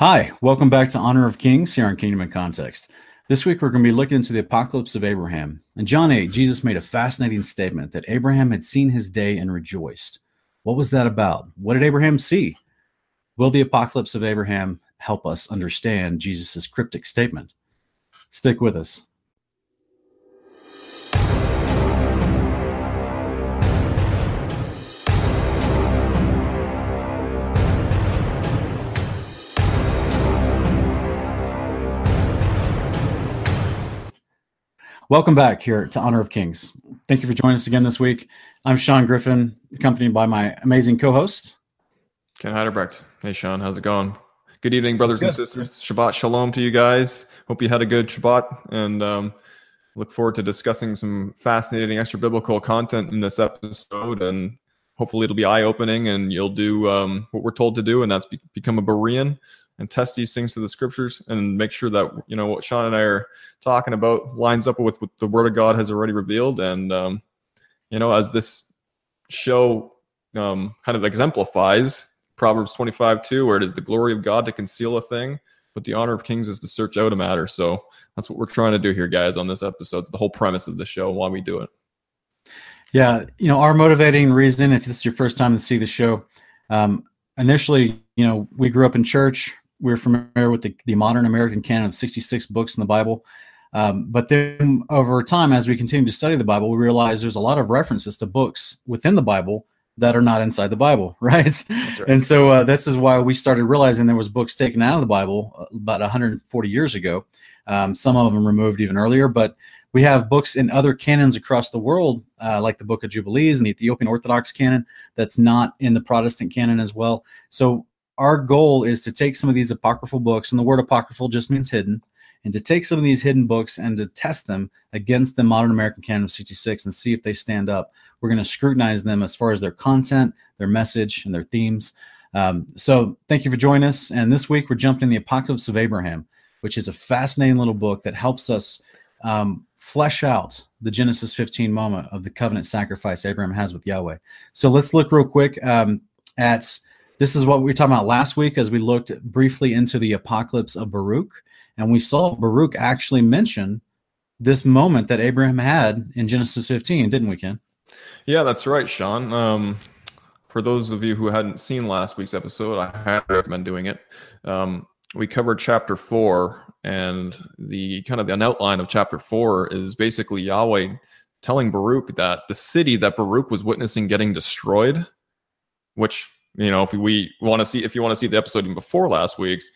Hi, welcome back to Honor of Kings here on Kingdom in Context. This week we're going to be looking into the apocalypse of Abraham. In John 8, Jesus made a fascinating statement that Abraham had seen his day and rejoiced. What was that about? What did Abraham see? Will the apocalypse of Abraham help us understand Jesus' cryptic statement? Stick with us. Welcome back here to Honor of Kings. Thank you for joining us again this week. I'm Sean Griffin, accompanied by my amazing co-host, Ken Heiderbrecht. Hey, Sean, how's it going? Good evening, brothers and sisters. Shabbat shalom to you guys. Hope you had a good Shabbat and um, look forward to discussing some fascinating extra biblical content in this episode. And hopefully, it'll be eye opening and you'll do um, what we're told to do, and that's be- become a Berean and test these things to the scriptures and make sure that you know what Sean and I are talking about lines up with what the Word of God has already revealed. And um, you know, as this show um, kind of exemplifies Proverbs 25 2, where it is the glory of God to conceal a thing, but the honor of kings is to search out a matter. So that's what we're trying to do here, guys, on this episode. It's the whole premise of the show why we do it. Yeah, you know, our motivating reason, if this is your first time to see the show, um, initially, you know, we grew up in church, we're familiar with the, the modern American canon of 66 books in the Bible. Um, but then over time, as we continue to study the Bible, we realize there's a lot of references to books within the Bible that are not inside the Bible, right? right. And so uh, this is why we started realizing there was books taken out of the Bible uh, about 140 years ago. Um, some of them removed even earlier, but we have books in other canons across the world, uh, like the Book of Jubilees and the Ethiopian Orthodox canon, that's not in the Protestant canon as well. So our goal is to take some of these apocryphal books, and the word apocryphal just means hidden, and to take some of these hidden books and to test them against the modern American canon of 66 and see if they stand up. We're going to scrutinize them as far as their content, their message, and their themes. Um, so thank you for joining us. And this week we're jumping in the Apocalypse of Abraham, which is a fascinating little book that helps us um, flesh out the Genesis 15 moment of the covenant sacrifice Abraham has with Yahweh. So let's look real quick um, at this is what we were talking about last week as we looked briefly into the apocalypse of Baruch. And we saw Baruch actually mention this moment that Abraham had in Genesis 15, didn't we, Ken? Yeah, that's right, Sean. Um, for those of you who hadn't seen last week's episode, I highly recommend doing it. Um, we covered chapter four, and the kind of an outline of chapter four is basically Yahweh telling Baruch that the city that Baruch was witnessing getting destroyed, which you know, if we want to see, if you want to see the episode even before last week's,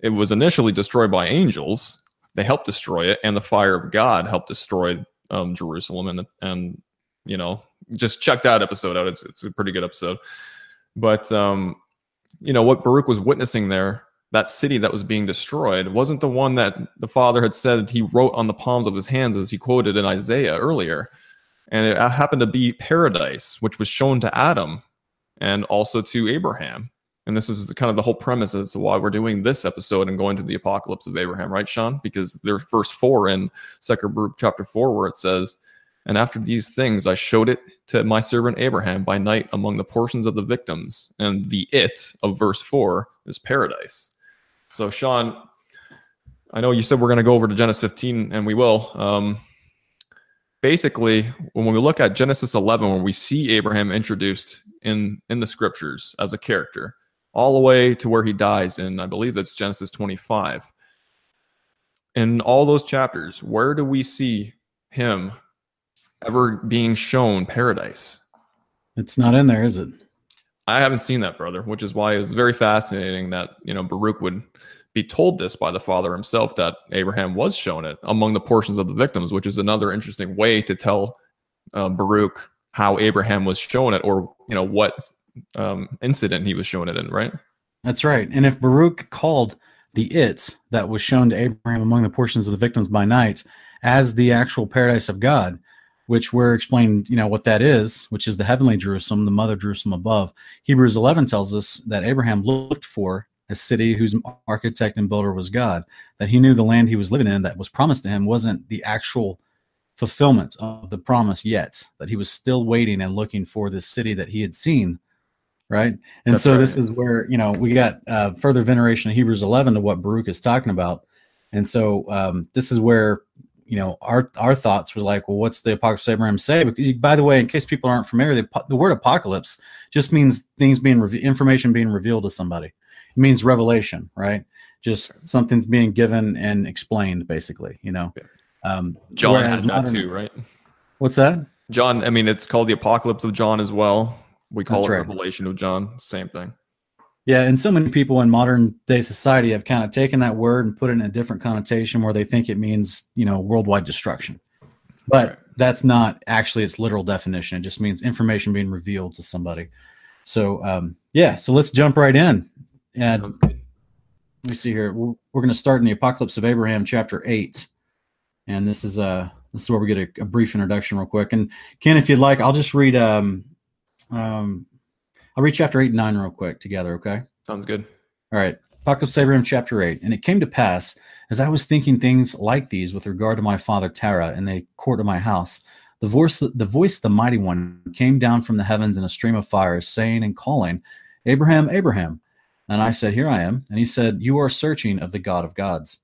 it was initially destroyed by angels. They helped destroy it, and the fire of God helped destroy um, Jerusalem. And and you know, just check that episode out. It's it's a pretty good episode. But um, you know what Baruch was witnessing there, that city that was being destroyed, wasn't the one that the Father had said he wrote on the palms of his hands, as he quoted in Isaiah earlier. And it happened to be paradise, which was shown to Adam and also to Abraham. And this is the, kind of the whole premise as to why we're doing this episode and going to the apocalypse of Abraham, right, Sean? Because there's verse four in Second Baruch chapter four where it says, "And after these things, I showed it to my servant Abraham by night among the portions of the victims." And the it of verse four is paradise. So, Sean, I know you said we're going to go over to Genesis 15, and we will. Um, basically, when we look at Genesis 11, when we see Abraham introduced in in the scriptures as a character, all the way to where he dies in, I believe it's Genesis 25. In all those chapters, where do we see him ever being shown paradise? It's not in there, is it? I haven't seen that, brother, which is why it's very fascinating that, you know, Baruch would be told this by the father himself that Abraham was shown it among the portions of the victims, which is another interesting way to tell uh, Baruch how Abraham was shown it or, you know, what um, incident he was shown it in, right? That's right. And if Baruch called the it that was shown to Abraham among the portions of the victims by night as the actual paradise of God, which we're explaining, you know, what that is, which is the heavenly Jerusalem, the mother Jerusalem above. Hebrews 11 tells us that Abraham looked for a city whose architect and builder was God, that he knew the land he was living in that was promised to him wasn't the actual fulfillment of the promise yet, that he was still waiting and looking for this city that he had seen right? And That's so right. this is where you know we got uh, further veneration of Hebrews 11 to what Baruch is talking about, and so um, this is where you know our our thoughts were like, well, what's the apocalypse of Abraham say? Because by the way, in case people aren't familiar, the, the word apocalypse just means things being reve- information being revealed to somebody. It means revelation, right? Just something's being given and explained, basically. You know. Um, John has that too, right? What's that? John, I mean, it's called the Apocalypse of John as well. We call That's it right. Revelation of John. Same thing. Yeah, and so many people in modern day society have kind of taken that word and put it in a different connotation where they think it means, you know, worldwide destruction. But Right. that's not actually its literal definition. It just means information being revealed to somebody. So, um, yeah, so let's jump right in. And let me see here. We're, we're going to start in the Apocalypse of Abraham, chapter eight, and this is uh this is where we get a, a brief introduction, real quick. And Ken, if you'd like, I'll just read um um I'll read chapter eight and nine real quick together. Okay. Sounds good. All right. Apocalypse of Abraham, chapter 8. And it came to pass, as I was thinking things like these with regard to my father Terah and the court of my house, the voice, the voice of the mighty one came down from the heavens in a stream of fire, saying and calling, Abraham, Abraham. And I said, Here I am. And he said, You are searching of the God of gods,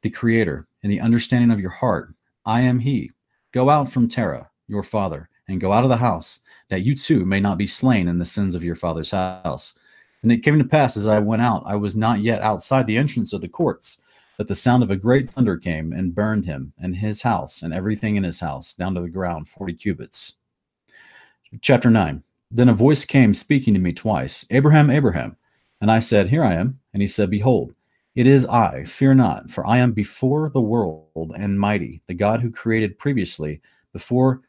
the creator, in the understanding of your heart. I am he. Go out from Terah, your father, and go out of the house, that you too may not be slain in the sins of your father's house. And it came to pass as I went out, I was not yet outside the entrance of the courts, that the sound of a great thunder came and burned him and his house and everything in his house down to the ground, 40 cubits. Chapter 9. Then a voice came speaking to me twice Abraham, Abraham. And I said, Here I am. And he said, Behold, it is I, fear not, for I am before the world and mighty, the God who created previously, before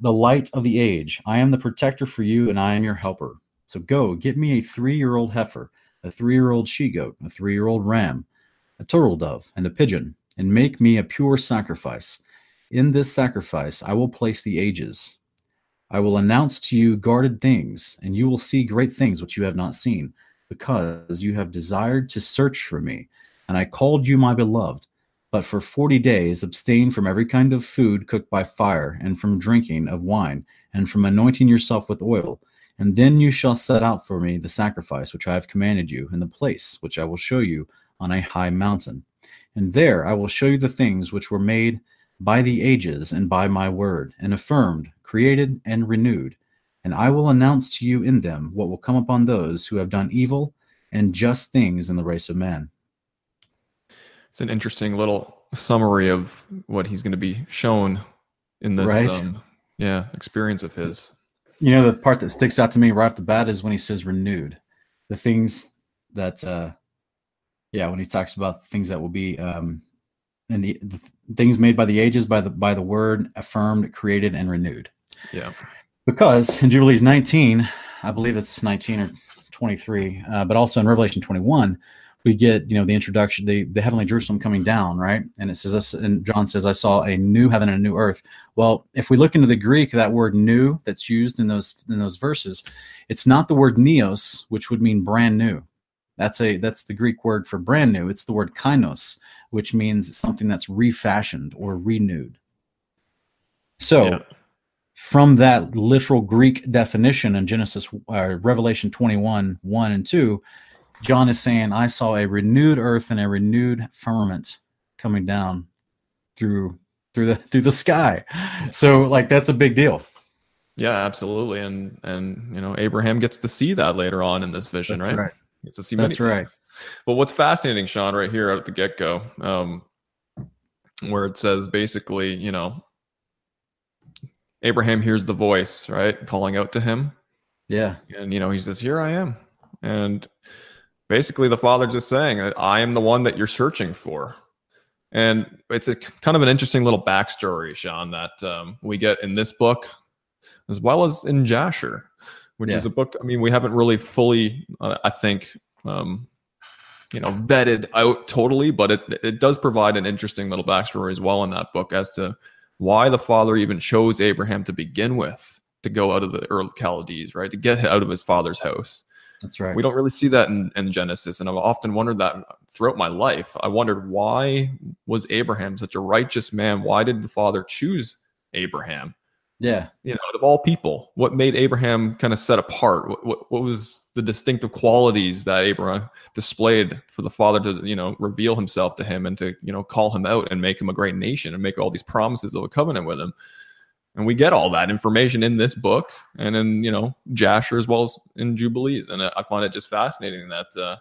the light of the age. I am the protector for you, and I am your helper. So go, get me a three year old heifer, a three year old she goat, a three year old ram, a turtle dove, and a pigeon, and make me a pure sacrifice. In this sacrifice I will place the ages. I will announce to you guarded things, and you will see great things which you have not seen, because you have desired to search for me. And I called you my beloved. But for forty days abstain from every kind of food cooked by fire, and from drinking of wine, and from anointing yourself with oil. And then you shall set out for me the sacrifice which I have commanded you in the place which I will show you on a high mountain. And there I will show you the things which were made by the ages and by my word, and affirmed, created, and renewed. And I will announce to you in them what will come upon those who have done evil and just things in the race of man. It's an interesting little summary of what he's going to be shown in this, Right. um, yeah, experience of his. You know, the part that sticks out to me right off the bat is when he says renewed. The things that, uh, yeah, when he talks about things that will be, um, and the, the things made by the ages, by the by the word, affirmed, created, and renewed. Yeah. Because in Jubilees 19, I believe it's 19 or 23, uh, but also in Revelation 21, we get you know the introduction, the the heavenly Jerusalem coming down, right? And it says and John says, "I saw a new heaven and a new earth." Well, if we look into the Greek, that word "new" that's used in those in those verses, it's not the word "neos," which would mean brand new. That's a that's the Greek word for brand new. It's the word "kainos," which means something that's refashioned or renewed. So Yeah. From that literal Greek definition in Genesis, uh, Revelation 21, 1 and 2, John is saying, I saw a renewed earth and a renewed firmament coming down through through the through the sky. So like that's a big deal. Yeah, absolutely. And and you know, Abraham gets to see that later on in this vision, right? right. Gets to see many That's right. But what's fascinating, Sean, right here at the get go, um, where it says basically, you know, Abraham hears the voice, right, calling out to him, Yeah. and you know, he says, "Here I am," and basically, the father just saying, "I am the one that you're searching for." And it's a kind of an interesting little backstory, Sean, that um, we get in this book, as well as in Jasher, which Yeah. is a book. I mean, we haven't really fully, uh, I think, um, you know, vetted out totally, but it it does provide an interesting little backstory as well in that book as to why the father even chose Abraham to begin with to go out of the Ur of Chaldees, right, to get out of his father's house. That's right. We don't really see that in, in Genesis, and I've often wondered that throughout my life. I wondered why was Abraham such a righteous man? Why did the father choose Abraham? Yeah. You know, of all people, what made Abraham kind of set apart? What, what, what was the distinctive qualities that Abraham displayed for the father to, you know, reveal himself to him and to, you know, call him out and make him a great nation and make all these promises of a covenant with him? And we get all that information in this book and in, you know, Jasher as well as in Jubilees. And I find it just fascinating that, uh,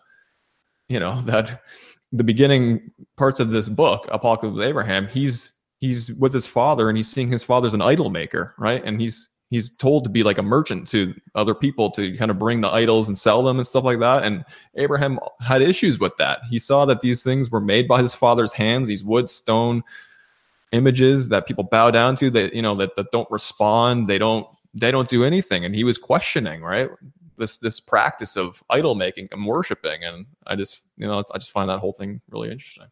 you know, that the beginning parts of this book, Apocalypse of Abraham, he's he's with his father and he's seeing his father's an idol maker, right? And he's he's told to be like a merchant to other people to kind of bring the idols and sell them and stuff like that. And Abraham had issues with that. He saw that these things were made by his father's hands, these wood, stone images that people bow down to, that you know, that, that don't respond, they don't they don't do anything. And he was questioning, right? This this practice of idol making and worshiping. And I just, you know, I just find that whole thing really interesting.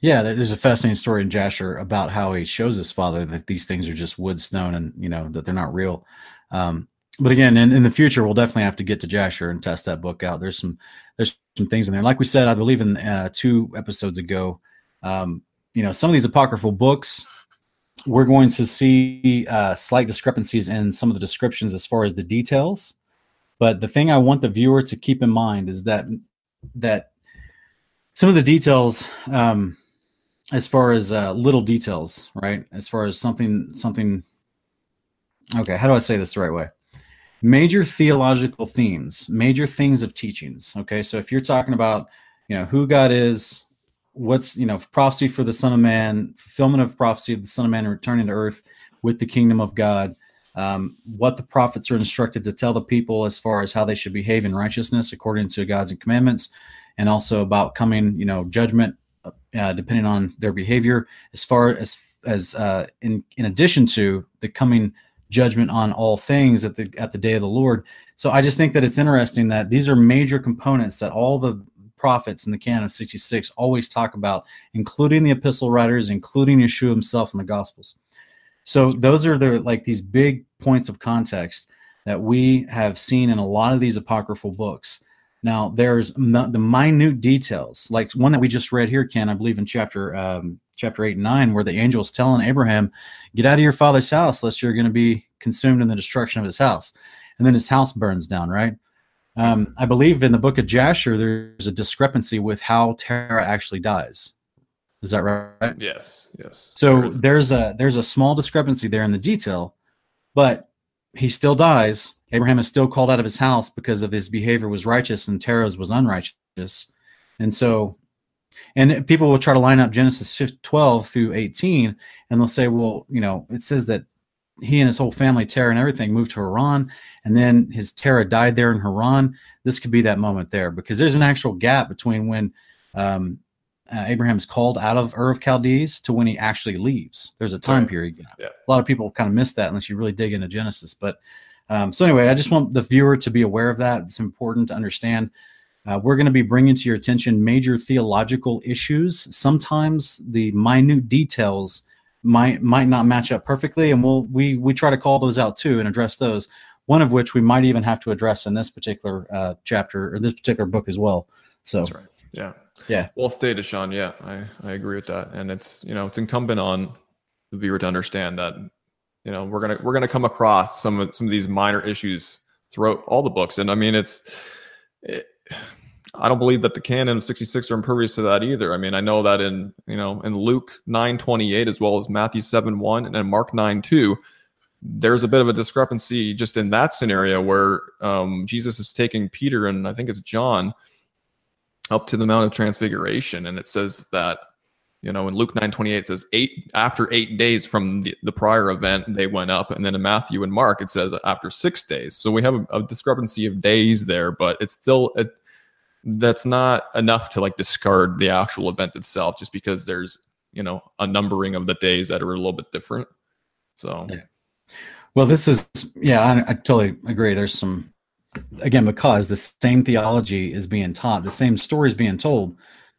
Yeah, there's a fascinating story in Jasher about how he shows his father that these things are just wood, stone, and you know that they're not real. Um, but again, in, in the future, we'll definitely have to get to Jasher and test that book out. There's some there's some things in there. Like we said, I believe in uh, two episodes ago, um, you know, some of these apocryphal books, we're going to see uh, slight discrepancies in some of the descriptions as far as the details. But the thing I want the viewer to keep in mind is that that some of the details um, as far as uh, little details, right? As far as something, something. Okay, how do I say this the right way? Major theological themes, major things of teachings. Okay, so if you're talking about, you know, who God is, what's you know prophecy for the Son of Man, fulfillment of prophecy of the Son of Man returning to earth with the kingdom of God, um, what the prophets are instructed to tell the people as far as how they should behave in righteousness according to God's commandments, and also about coming, you know, judgment uh, depending on their behavior, as far as as uh, in in addition to the coming judgment on all things at the at the day of the Lord. So I just think that it's interesting that these are major components that all the prophets in the canon of 66 always talk about, including the epistle writers, including Yeshua himself in the Gospels. So those are the like these big points of context that we have seen in a lot of these apocryphal books now, there's the minute details, like one that we just read here, Ken, I believe in chapter um, chapter eight and nine, where the angel is telling Abraham, "Get out of your father's house, lest you're going to be consumed in the destruction of his house." And then his house burns down, right? Um, I believe in the book of Jasher, there's a discrepancy with how Terah actually dies. Is that right? Yes. Yes. So there's a there's a small discrepancy there in the detail, but he still dies Abraham is still called out of his house because of his behavior was righteous and Terah's was unrighteous. And so, and people will try to line up Genesis 12 through 18, and they'll say, well, you know, it says that he and his whole family, Terah and everything, moved to Haran, and then his Terah died there in Haran. This could be that moment there because there's an actual gap between when um, uh, Abraham's called out of Ur of Chaldees to when he actually leaves. There's a time right. period. Yeah. A lot of people kind of miss that unless you really dig into Genesis, but um, so anyway, I just want the viewer to be aware of that. It's important to understand. Uh, we're going to be bringing to your attention major theological issues. Sometimes the minute details might might not match up perfectly, and we'll we we try to call those out too and address those. One of which we might even have to address in this particular uh, chapter or this particular book as well. So that's right. Yeah. Yeah. Well stated, Sean. Yeah, I, I agree with that. And it's you know it's incumbent on the viewer to understand that you know we're gonna we're gonna come across some of some of these minor issues throughout all the books and i mean it's it, i don't believe that the canon of 66 are impervious to that either i mean i know that in you know in luke 9 28 as well as matthew 7 1 and then mark 9 2 there's a bit of a discrepancy just in that scenario where um, jesus is taking peter and i think it's john up to the mount of transfiguration and it says that you know, in Luke 9 28 says eight after eight days from the, the prior event, they went up. And then in Matthew and Mark, it says after six days. So we have a, a discrepancy of days there, but it's still it, that's not enough to like discard the actual event itself just because there's, you know, a numbering of the days that are a little bit different. So, yeah. well, this is, yeah, I, I totally agree. There's some, again, because the same theology is being taught, the same story is being told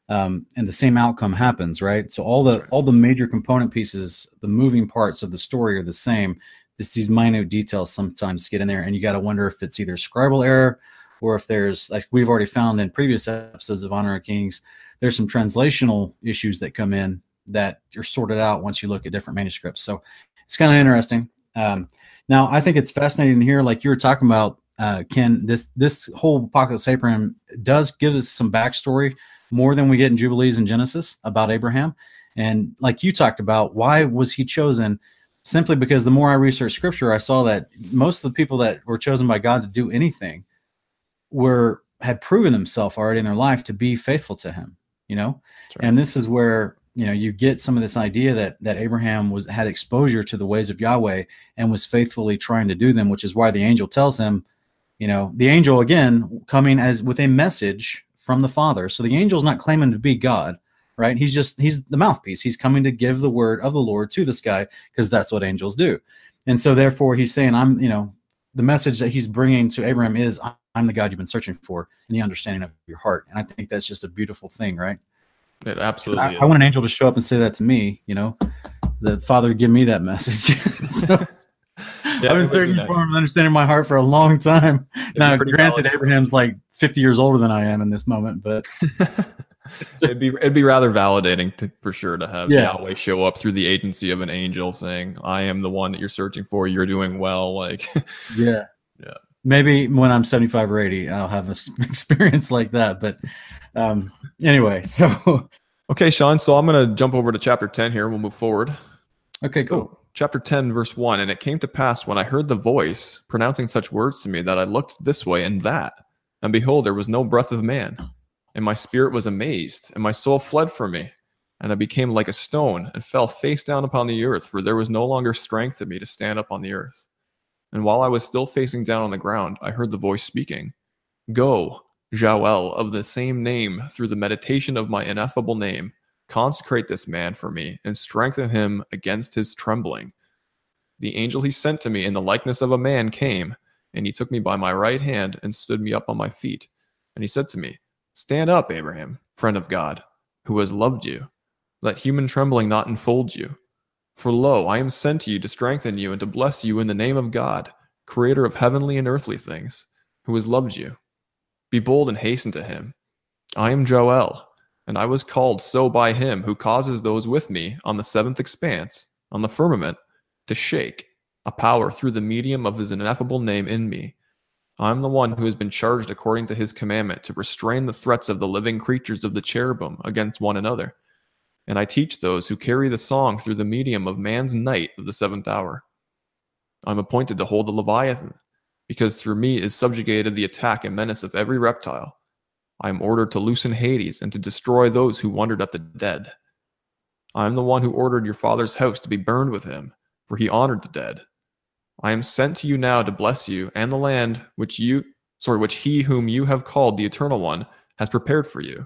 um, and the same outcome happens, right? So all the right. all the major component pieces, the moving parts of the story are the same. It's these minute details sometimes get in there, and you got to wonder if it's either scribal error or if there's like we've already found in previous episodes of Honor of Kings, there's some translational issues that come in that are sorted out once you look at different manuscripts. So it's kind of interesting. Um, now, I think it's fascinating here, like you were talking about, uh, Ken. This this whole apocalypse Abraham does give us some backstory more than we get in Jubilees and Genesis about Abraham. And like you talked about, why was he chosen? Simply because the more I researched Scripture, I saw that most of the people that were chosen by God to do anything were had proven themselves already in their life to be faithful to Him. You know, right. and this is where you know you get some of this idea that that Abraham was had exposure to the ways of Yahweh and was faithfully trying to do them, which is why the angel tells him, you know, the angel again coming as with a message from the Father. So the angel's not claiming to be God, right? He's just he's the mouthpiece. He's coming to give the word of the Lord to this guy because that's what angels do. And so therefore he's saying, I'm, you know, the message that he's bringing to Abraham is I'm the God you've been searching for in the understanding of your heart. And I think that's just a beautiful thing, right? It absolutely. I, I, want an angel to show up and say that to me. You know, the Father give me that message. so yeah, I've been searching nice. for him, understanding my heart for a long time. It'd now, granted, valid. Abraham's like 50 years older than I am in this moment, but it'd be it'd be rather validating to, for sure to have yeah. Yahweh show up through the agency of an angel saying, "I am the one that you're searching for. You're doing well." Like, yeah, yeah. Maybe when I'm 75 or 80, I'll have an experience like that. But um, anyway, so okay, Sean. So I'm going to jump over to chapter 10 here. And we'll move forward. Okay, so, cool. Chapter 10, verse 1 And it came to pass when I heard the voice pronouncing such words to me that I looked this way and that, and behold, there was no breath of man. And my spirit was amazed, and my soul fled from me. And I became like a stone and fell face down upon the earth, for there was no longer strength in me to stand up on the earth. And while I was still facing down on the ground, I heard the voice speaking Go, Joel, of the same name, through the meditation of my ineffable name, consecrate this man for me and strengthen him against his trembling. The angel he sent to me in the likeness of a man came, and he took me by my right hand and stood me up on my feet. And he said to me, Stand up, Abraham, friend of God, who has loved you. Let human trembling not enfold you. For lo, I am sent to you to strengthen you and to bless you in the name of God, creator of heavenly and earthly things, who has loved you. Be bold and hasten to him. I am Joel, and I was called so by him who causes those with me on the seventh expanse, on the firmament, to shake, a power through the medium of his ineffable name in me. I am the one who has been charged according to his commandment to restrain the threats of the living creatures of the cherubim against one another and I teach those who carry the song through the medium of man's night of the seventh hour. I'm appointed to hold the Leviathan, because through me is subjugated the attack and menace of every reptile. I am ordered to loosen Hades and to destroy those who wondered at the dead. I am the one who ordered your father's house to be burned with him, for he honored the dead. I am sent to you now to bless you and the land which you sorry which he whom you have called the eternal one has prepared for you.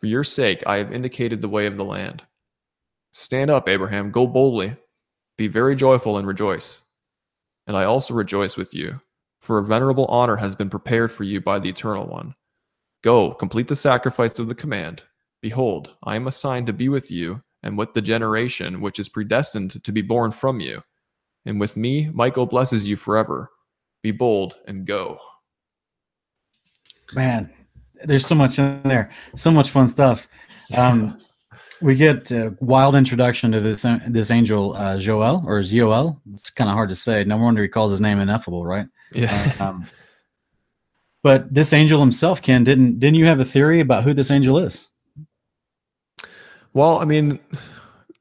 For your sake, I have indicated the way of the land. Stand up, Abraham, go boldly, be very joyful and rejoice. And I also rejoice with you, for a venerable honor has been prepared for you by the Eternal One. Go, complete the sacrifice of the command. Behold, I am assigned to be with you and with the generation which is predestined to be born from you. And with me, Michael blesses you forever. Be bold and go. Man, there's so much in there, so much fun stuff. Um, we get a wild introduction to this this angel uh, Joel or Joel. It's kind of hard to say. No wonder he calls his name ineffable, right? Yeah. Um, but this angel himself, Ken, didn't didn't you have a theory about who this angel is? Well, I mean,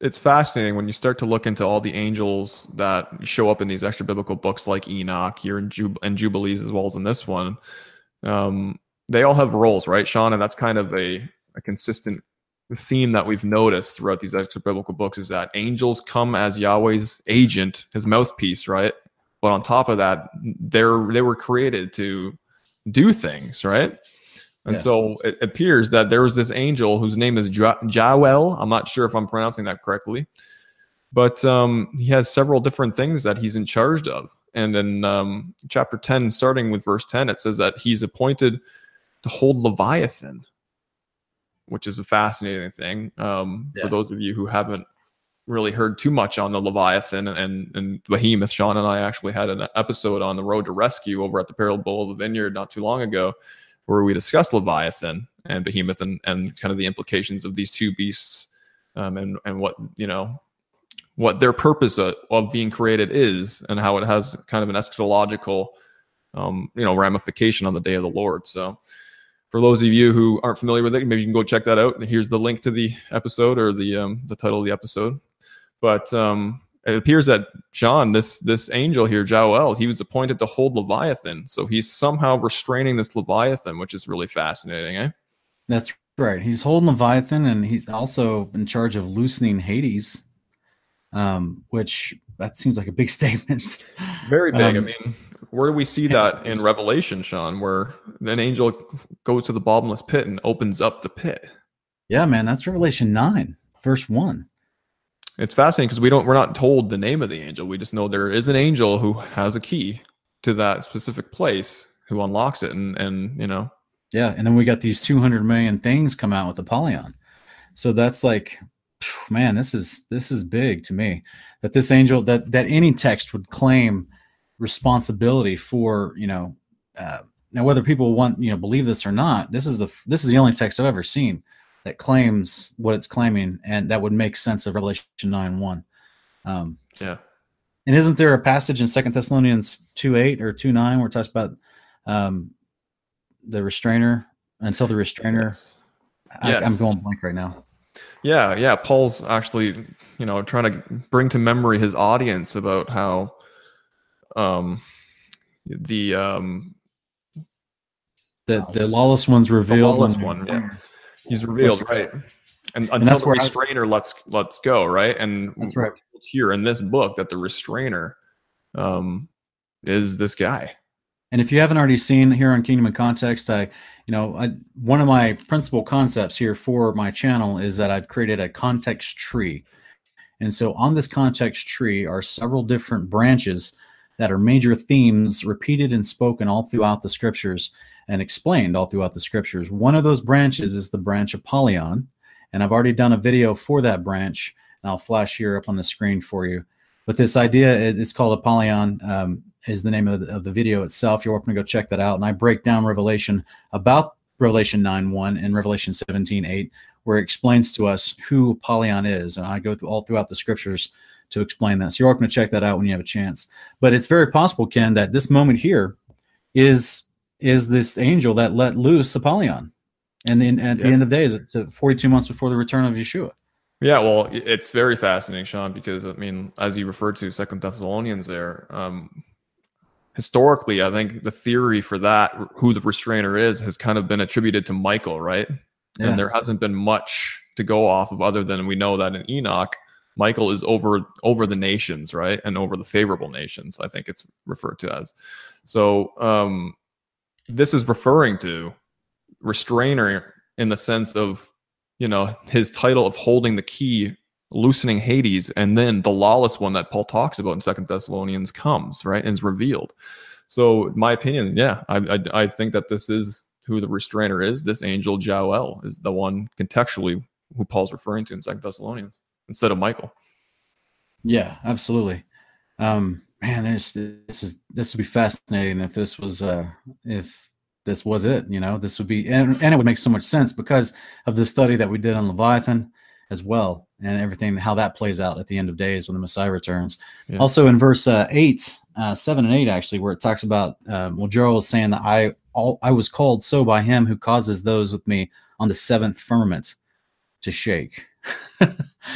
it's fascinating when you start to look into all the angels that show up in these extra biblical books like Enoch here in Jub- and Jubilees as well as in this one. Um, they all have roles, right, Sean? And that's kind of a, a consistent theme that we've noticed throughout these extra biblical books is that angels come as Yahweh's agent, his mouthpiece, right? But on top of that, they're they were created to do things, right? And yeah. so it appears that there was this angel whose name is Jawel. I'm not sure if I'm pronouncing that correctly, but um, he has several different things that he's in charge of. And in um, chapter 10, starting with verse 10, it says that he's appointed to hold Leviathan, which is a fascinating thing. Um, yeah. For those of you who haven't really heard too much on the Leviathan and, and Behemoth, Sean and I actually had an episode on the road to rescue over at the Parable Bowl of the Vineyard not too long ago, where we discussed Leviathan and Behemoth and, and kind of the implications of these two beasts um, and, and what, you know, what their purpose of, of, being created is and how it has kind of an eschatological um, you know ramification on the day of the lord. So for those of you who aren't familiar with it maybe you can go check that out. Here's the link to the episode or the um, the title of the episode but um, it appears that John, this this angel here, Joel, he was appointed to hold Leviathan. So he's somehow restraining this Leviathan, which is really fascinating, eh? That's right. He's holding Leviathan, and he's also in charge of loosening Hades, um, which that seems like a big statement. Very big. Um, I mean, where do we see that in Revelation, Sean, where an angel goes to the bottomless pit and opens up the pit? Yeah, man, that's Revelation nine, verse one. It's fascinating because we don't we're not told the name of the angel. We just know there is an angel who has a key to that specific place who unlocks it and and you know. Yeah, and then we got these 200 million things come out with Apollyon. So that's like man, this is this is big to me that this angel that that any text would claim responsibility for, you know, uh, now whether people want, you know, believe this or not, this is the this is the only text I've ever seen that claims what it's claiming, and that would make sense of Revelation nine one. Um, yeah. And isn't there a passage in Second Thessalonians two eight or two nine where it talks about um, the restrainer until the restrainer? Yes. I, yes. I'm going blank right now. Yeah, yeah. Paul's actually, you know, trying to bring to memory his audience about how um, the um, the the lawless one's revealed. The lawless one, yeah. He's revealed, right? And, and until the restrainer I, lets lets go, right? And that's right. Here in this book, that the restrainer um, is this guy. And if you haven't already seen here on Kingdom of Context, I, you know, I, one of my principal concepts here for my channel is that I've created a context tree. And so on this context tree are several different branches that are major themes repeated and spoken all throughout the scriptures and explained all throughout the scriptures. One of those branches is the branch of Apollyon, and I've already done a video for that branch, and I'll flash here up on the screen for you. But this idea is called Apollyon, um, is the name of the, of the video itself. You're welcome to go check that out. And I break down Revelation about Revelation 9 1 and Revelation 17 8, where it explains to us who Apollyon is. And I go through all throughout the scriptures to explain that. So you're welcome to check that out when you have a chance. But it's very possible, Ken, that this moment here is is this angel that let loose Apollyon. And then at yeah. the end of days, it's 42 months before the return of Yeshua. Yeah, well, it's very fascinating, Sean, because I mean, as you referred to Second Thessalonians there, um, historically, I think the theory for that, who the restrainer is, has kind of been attributed to Michael, right? Yeah. And there hasn't been much to go off of other than we know that in Enoch, Michael is over over the nations, right, and over the favorable nations. I think it's referred to as. So um, this is referring to restrainer in the sense of you know his title of holding the key loosening hades and then the lawless one that paul talks about in second thessalonians comes right and is revealed. So my opinion yeah I, I, I think that this is who the restrainer is. This angel joel is the one contextually who paul's referring to in second thessalonians instead of michael. Yeah absolutely. Um man, there's this is this would be fascinating if this was uh if this was it, you know, this would be and, and it would make so much sense because of the study that we did on Leviathan as well and everything how that plays out at the end of days when the Messiah returns. Yeah. Also in verse uh, eight, uh, seven and eight actually, where it talks about uh, well, Joel is saying that I all I was called so by him who causes those with me on the seventh firmament to shake.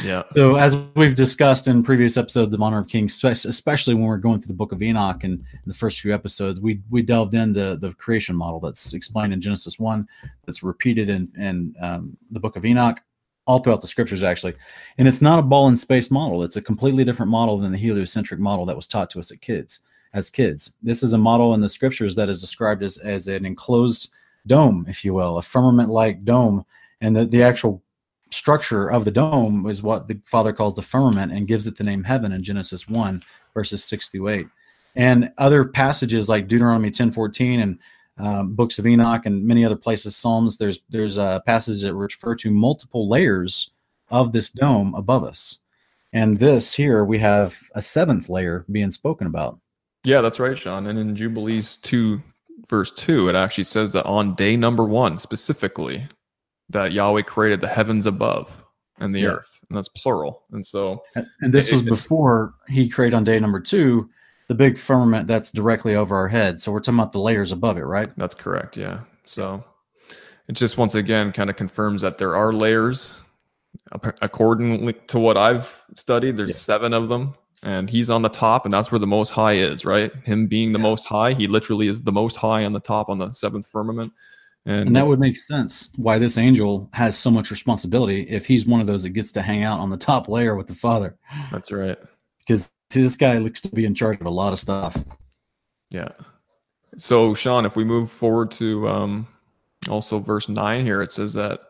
Yeah. So as we've discussed in previous episodes of Honor of Kings, especially when we're going through the Book of Enoch and the first few episodes, we we delved into the creation model that's explained in Genesis one, that's repeated in in um, the Book of Enoch, all throughout the scriptures actually, and it's not a ball in space model. It's a completely different model than the heliocentric model that was taught to us as kids. As kids, this is a model in the scriptures that is described as as an enclosed dome, if you will, a firmament-like dome, and the the actual structure of the dome is what the Father calls the firmament and gives it the name heaven in Genesis 1, verses 6 through 8. And other passages like Deuteronomy 10 14 and um, books of Enoch and many other places, Psalms, there's there's a passage that refer to multiple layers of this dome above us. And this here, we have a seventh layer being spoken about. Yeah, that's right, Sean. And in Jubilees 2, verse 2, it actually says that on day number one, specifically, that Yahweh created the heavens above and the Yeah. earth, and that's plural. And so, And- And this It- was it- before he created on day number two the big firmament that's directly over our head. So we're talking about the layers above it, right? That's correct. Yeah. So it just once again kind of confirms that there are layers. According to what I've studied, there's Yeah. seven of them, and he's on the top, and that's where the most high is, right? Him being the Yeah. most high, he literally is the most high on the top on the seventh firmament. And, And that would make sense why this angel has so much responsibility if he's one of those that gets to hang out on the top layer with the Father. that's right. Because this guy looks to be in charge of a lot of stuff. Yeah. So, Sean, if we move forward to um, also verse 9 here, it says that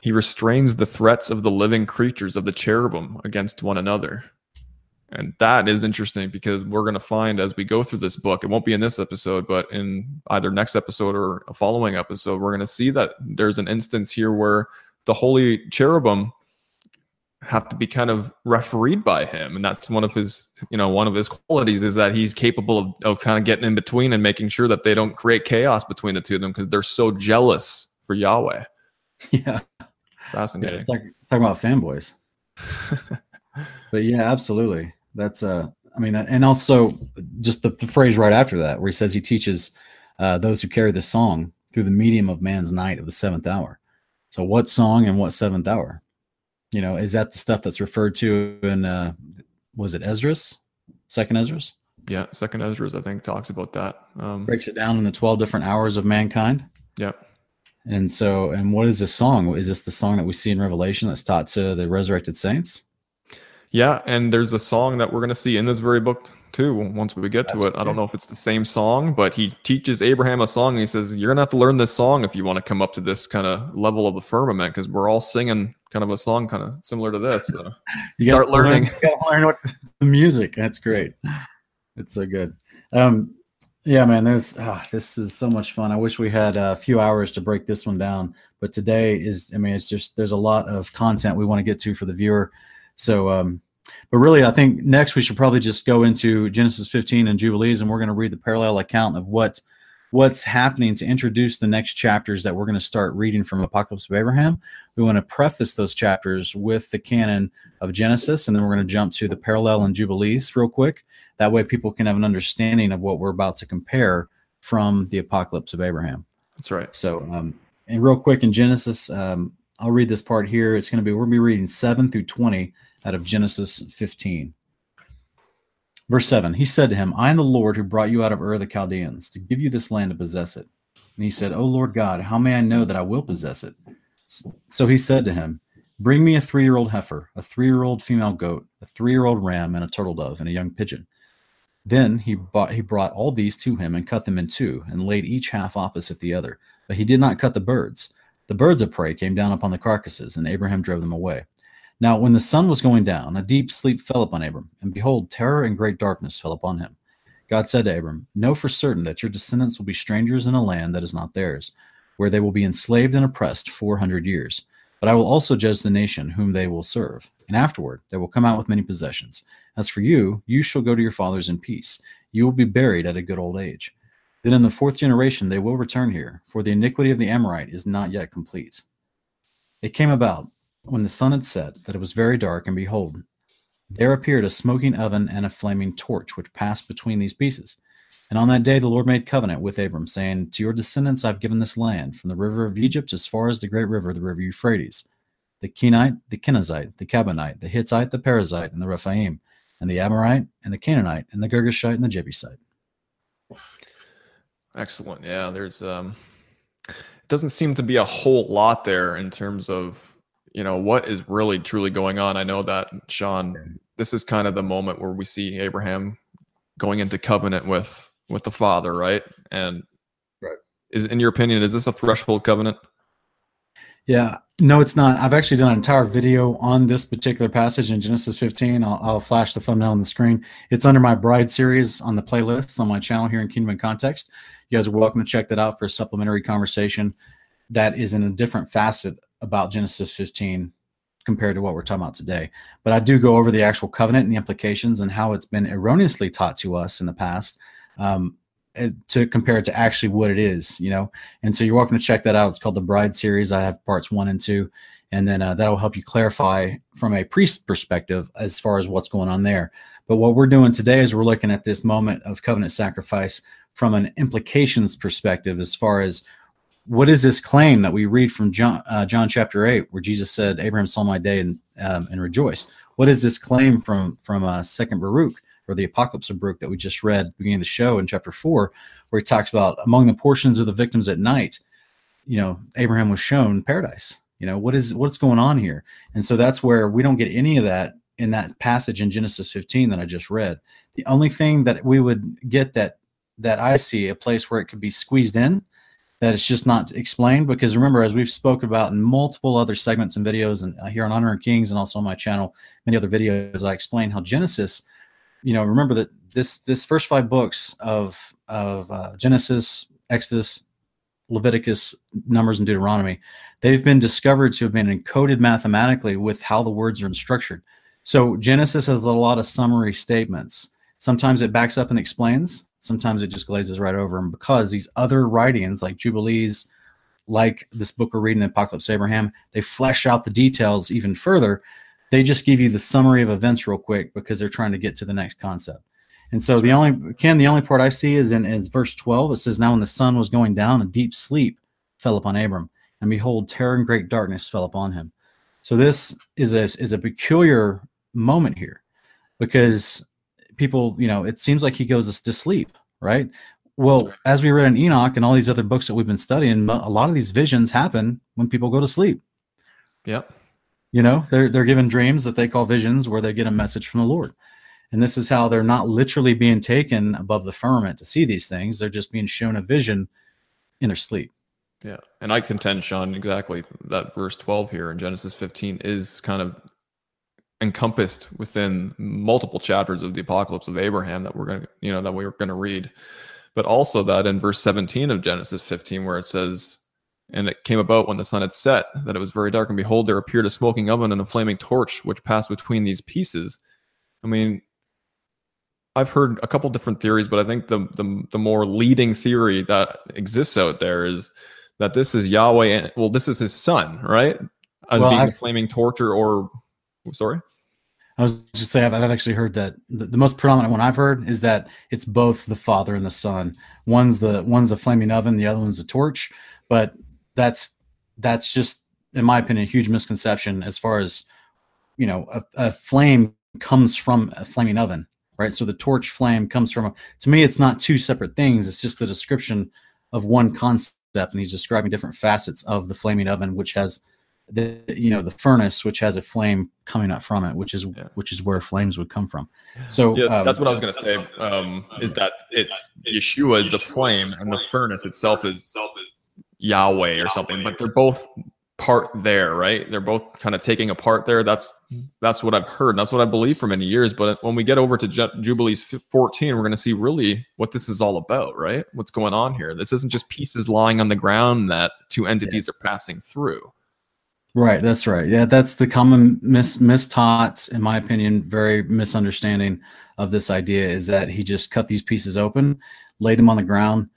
he restrains the threats of the living creatures of the cherubim against one another. And that is interesting because we're going to find as we go through this book, it won't be in this episode, but in either next episode or a following episode, we're going to see that there's an instance here where the holy cherubim have to be kind of refereed by him and that's one of his you know one of his qualities is that he's capable of, of kind of getting in between and making sure that they don't create chaos between the two of them because they're so jealous for yahweh Yeah. fascinating Talk, talking about fanboys. But yeah, absolutely. That's uh I mean and also just the, the phrase right after that where he says he teaches uh those who carry the song through the medium of man's night of the seventh hour. So what song and what seventh hour? You know, is that the stuff that's referred to in uh was it Esdras? Second Esdras? yeah second esdras i think talks about that um Breaks it down in the 12 different hours of mankind. yeah And so and what is this song? Is this the song that we see in Revelation that's taught to the resurrected saints? Yeah and there's a song that we're going to see in this very book too once we get to That's it i don't know if it's the same song but he teaches abraham a song and he says you're going to have to learn this song if you want to come up to this kind of level of the firmament because we're all singing kind of a song kind of similar to this so. You Start learning. You gotta learn what the music. That's great. It's so good. Um, yeah, man. There's ah, this is so much fun. I wish we had a few hours to break this one down, but today is. I mean, it's just there's a lot of content we want to get to for the viewer. So, um, but really, I think next we should probably just go into Genesis 15 and Jubilees, and we're going to read the parallel account of what what's happening to introduce the next chapters that we're going to start reading from Apocalypse of Abraham. We want to preface those chapters with the canon of Genesis, and then we're going to jump to the parallel and Jubilees real quick. That way, people can have an understanding of what we're about to compare from the Apocalypse of Abraham. that's right So, um, and real quick in Genesis, um, I'll read this part here. It's going to be, we're going to be reading 7 through 20 out of Genesis 15. Verse 7 He said to him, I am the Lord who brought you out of Ur of the Chaldeans to give you this land to possess it. And he said, O Lord God, how may I know that I will possess it? So he said to him, Bring me a three year old heifer, a three year old female goat, a three year old ram, and a turtle dove, and a young pigeon. Then he he brought all these to him and cut them in two, and laid each half opposite the other. But he did not cut the birds. The birds of prey came down upon the carcasses, and Abraham drove them away. Now, when the sun was going down, a deep sleep fell upon Abram, and behold, terror and great darkness fell upon him. God said to Abram, Know for certain that your descendants will be strangers in a land that is not theirs, where they will be enslaved and oppressed four hundred years. But I will also judge the nation whom they will serve, and afterward they will come out with many possessions. As for you, you shall go to your fathers in peace. You will be buried at a good old age. Then in the fourth generation they will return here, for the iniquity of the Amorite is not yet complete. It came about, when the sun had set, that it was very dark, and behold, there appeared a smoking oven and a flaming torch, which passed between these pieces. And on that day the Lord made covenant with Abram, saying, To your descendants I have given this land, from the river of Egypt as far as the great river, the river Euphrates, the Kenite, the Kenizzite, the Kadmonite, the Hittite, the Perizzite, and the Rephaim, and the Amorite, and the Canaanite, and the Girgashite, and the Jebusite. Excellent. Yeah, there's um it doesn't seem to be a whole lot there in terms of, you know, what is really truly going on. I know that Sean, this is kind of the moment where we see Abraham going into covenant with with the father, right? And Right. is in your opinion, is this a threshold covenant? Yeah, no, it's not. I've actually done an entire video on this particular passage in Genesis 15. I'll, I'll flash the thumbnail on the screen. It's under my Bride series on the playlists on my channel here in Kingdom and Context. You guys are welcome to check that out for a supplementary conversation that is in a different facet about Genesis 15 compared to what we're talking about today. But I do go over the actual covenant and the implications and how it's been erroneously taught to us in the past um, eh, to compare it to actually what it is, you know. And so you're welcome to check that out. It's called the Bride series. I have parts one and two. and then uh, that will help you clarify from a priest perspective as far as what's going on there. But what we're doing today is we're looking at this moment of covenant sacrifice from an implications perspective, as far as what is this claim that we read from John, uh, John chapter eight, where Jesus said, "Abraham saw my day and um, and rejoiced." What is this claim from from uh, Second Baruch or the Apocalypse of Baruch that we just read beginning of the show in chapter four, where he talks about among the portions of the victims at night, you know, Abraham was shown paradise. You know, what is what's going on here? And so that's where we don't get any of that in that passage in Genesis 15 that I just read. The only thing that we would get that that I see a place where it could be squeezed in that it's just not explained because remember as we've spoken about in multiple other segments and videos and uh, here on honor and kings and also on my channel many other videos i explain how genesis you know remember that this this first five books of of uh, genesis exodus leviticus numbers and deuteronomy they've been discovered to have been encoded mathematically with how the words are structured. So genesis has a lot of summary statements. Sometimes it backs up and explains sometimes it just glazes right over them because these other writings like jubilees like this book we're reading the apocalypse abraham they flesh out the details even further. They just give you the summary of events real quick because they're trying to get to the next concept. And so the only ken the only part i see is in is verse 12 it says now when the sun was going down a deep sleep fell upon abram and behold terror and great darkness fell upon him. So this is a is a peculiar moment here because people, you know, it seems like he goes to sleep, right? Well, right. as we read in Enoch and all these other books that we've been studying, a lot of these visions happen when people go to sleep. Yep. You know, they're they're given dreams that they call visions where they get a message from the Lord. And this is how they're not literally being taken above the firmament to see these things. They're just being shown a vision in their sleep. Yeah. And I contend, Sean, exactly that verse 12 here in Genesis 15 is kind of encompassed within multiple chapters of the apocalypse of Abraham that we're going to, you know, that we are going to read. But also that in verse 17 of Genesis 15, where it says, And it came about when the sun had set that it was very dark, and behold, there appeared a smoking oven and a flaming torch which passed between these pieces. I mean, I've heard a couple different theories, but I think the, the the more leading theory that exists out there is that this is Yahweh and well, this is his son, right? As well, being I've, a flaming torch or, or sorry. I was just saying, I've, I've actually heard that the, the, most predominant one I've heard is that it's both the Father and the Son. One's the one's a flaming oven, the other one's a torch. But that's that's just, in my opinion, a huge misconception as far as you know, a, a flame comes from a flaming oven, right? So the torch flame comes from. A, to me, it's not two separate things. It's just the description of one concept, and he's describing different facets of the flaming oven, which has the you know the furnace which has a flame coming up from it which is yeah. which is where flames would come from. So yeah, um, that's what i was going to say um, is that it's yeshua is the flame and the furnace itself is yahweh or something but they're both part there right? They're both kind of taking a part there. That's that's what i've heard that's what i believe for many years but when we get over to jubilees 14 we're going to see really what this is all about right? What's going on here? This isn't just pieces lying on the ground that two entities yeah. are passing through Right, that's right. Yeah, that's the common mis mistaught, in my opinion, very misunderstanding of this idea is that he just cut these pieces open, laid them on the ground,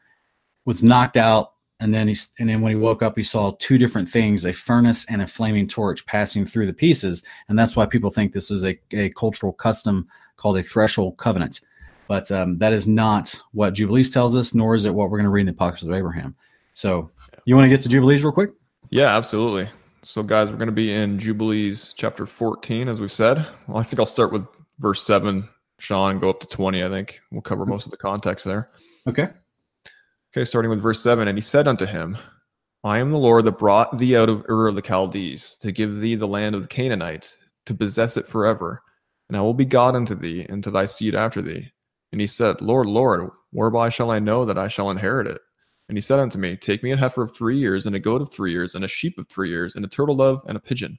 was knocked out, and then he and then when he woke up, he saw two different things: a furnace and a flaming torch passing through the pieces, and that's why people think this was a, a cultural custom called a threshold covenant. But um, that is not what Jubilees tells us, nor is it what we're going to read in the Apocalypse of Abraham. So, you want to get to Jubilees real quick? Yeah, absolutely. So, guys, we're going to be in Jubilees chapter 14, as we've said. Well, I think I'll start with verse 7, Sean, and go up to 20. I think we'll cover most of the context there. Okay. Okay, starting with verse 7. And he said unto him, I am the Lord that brought thee out of Ur of the Chaldees to give thee the land of the Canaanites, to possess it forever. And I will be God unto thee, and to thy seed after thee. And he said, Lord, Lord, whereby shall I know that I shall inherit it? And he said unto me, Take me a heifer of three years, and a goat of three years, and a sheep of three years, and a turtle dove, and a pigeon.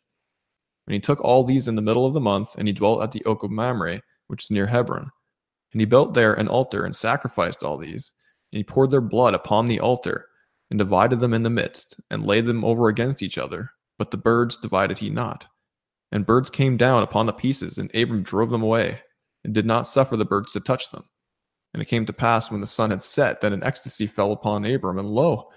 And he took all these in the middle of the month, and he dwelt at the oak of Mamre, which is near Hebron. And he built there an altar, and sacrificed all these. And he poured their blood upon the altar, and divided them in the midst, and laid them over against each other. But the birds divided he not. And birds came down upon the pieces, and Abram drove them away, and did not suffer the birds to touch them. And it came to pass when the sun had set that an ecstasy fell upon Abram, and lo,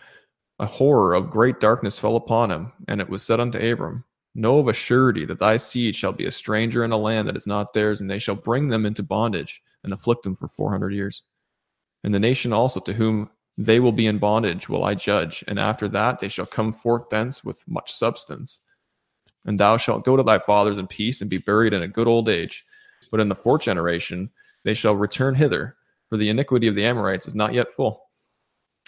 a horror of great darkness fell upon him. And it was said unto Abram, Know of a surety that thy seed shall be a stranger in a land that is not theirs, and they shall bring them into bondage and afflict them for 400 years. And the nation also to whom they will be in bondage will I judge, and after that they shall come forth thence with much substance. And thou shalt go to thy fathers in peace and be buried in a good old age. But in the fourth generation they shall return hither, for the iniquity of the Amorites is not yet full.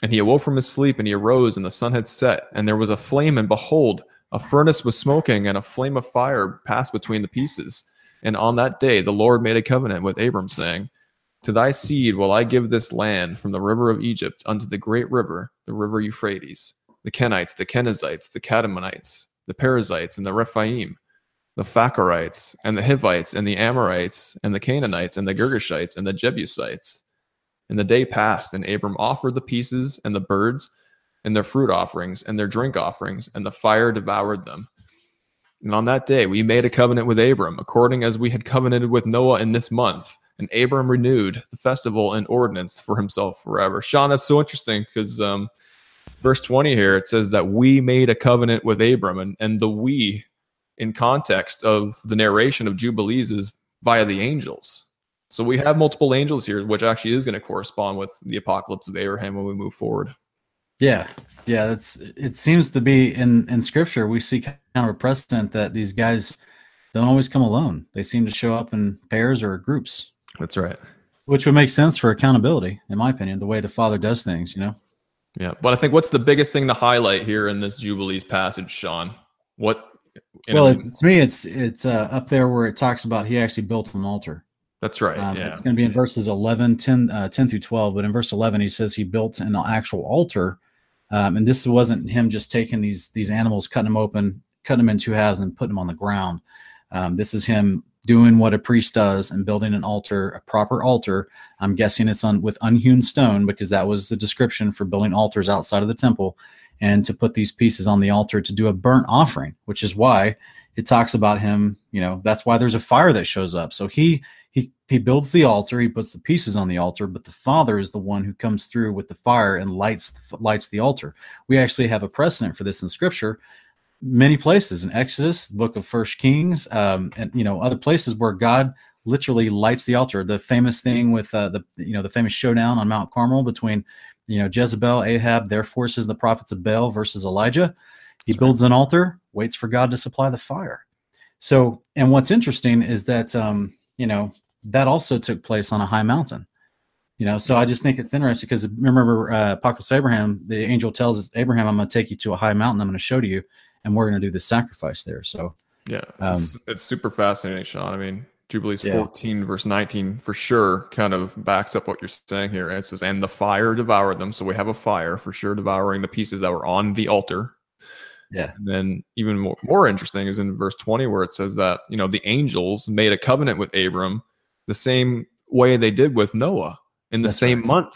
And he awoke from his sleep, and he arose, and the sun had set, and there was a flame, and behold, a furnace was smoking, and a flame of fire passed between the pieces. And on that day the Lord made a covenant with Abram, saying, To thy seed will I give this land from the river of Egypt unto the great river, the river Euphrates, the Kenites, the Kenizzites, the Kadmonites, the Perizzites, and the Rephaim, the Phacharites, and the Hivites, and the Amorites, and the Canaanites, and the Girgashites, and the Jebusites. And the day passed, and Abram offered the pieces and the birds and their fruit offerings and their drink offerings, and the fire devoured them. And on that day we made a covenant with Abram, according as we had covenanted with Noah in this month. And Abram renewed the festival and ordinance for himself forever. Sean, that's so interesting because um, verse 20 here, it says that we made a covenant with Abram, and, and the we in context of the narration of Jubilees is via the angels. So we have multiple angels here, which actually is going to correspond with the apocalypse of Abraham when we move forward. Yeah, yeah. That's it. Seems to be in in Scripture we see kind of a precedent that these guys don't always come alone. They seem to show up in pairs or groups. That's right. Which would make sense for accountability, in my opinion, the way the Father does things. You know. Yeah, but I think what's the biggest thing to highlight here in this Jubilees passage, Sean? What? Well, it, to me, it's it's uh, up there where it talks about he actually built an altar. That's right. Um, yeah. It's going to be in verses 11, 10, uh, 10 through 12. But in verse 11, he says he built an actual altar. Um, and this wasn't him just taking these these animals, cutting them open, cutting them in two halves, and putting them on the ground. Um, this is him doing what a priest does and building an altar, a proper altar. I'm guessing it's on with unhewn stone because that was the description for building altars outside of the temple, and to put these pieces on the altar to do a burnt offering, which is why it talks about him. You know, that's why there's a fire that shows up. So he he he builds the altar he puts the pieces on the altar but the father is the one who comes through with the fire and lights lights the altar. We actually have a precedent for this in scripture. Many places in exodus the book of first kings um, and you know other places where god literally lights the altar. The famous thing with uh, the you know the famous showdown on mount carmel between you know jezebel ahab their forces the prophets of baal versus elijah. He That's builds right. an altar waits for god to supply the fire. So and what's interesting is that um, you know, that also took place on a high mountain. You know, so I just think it's interesting because remember, uh, Apocalypse Abraham, the angel tells Abraham, I'm going to take you to a high mountain. I'm going to show to you, and we're going to do the sacrifice there. So, yeah, um, it's, it's, super fascinating, Sean. I mean, Jubilees yeah. 14, verse 19, for sure, kind of backs up what you're saying here. It says, And the fire devoured them. So we have a fire for sure devouring the pieces that were on the altar. Yeah. And then even more, more interesting is in verse 20 where it says that, you know, the angels made a covenant with Abram the same way they did with Noah in the That's same right. month.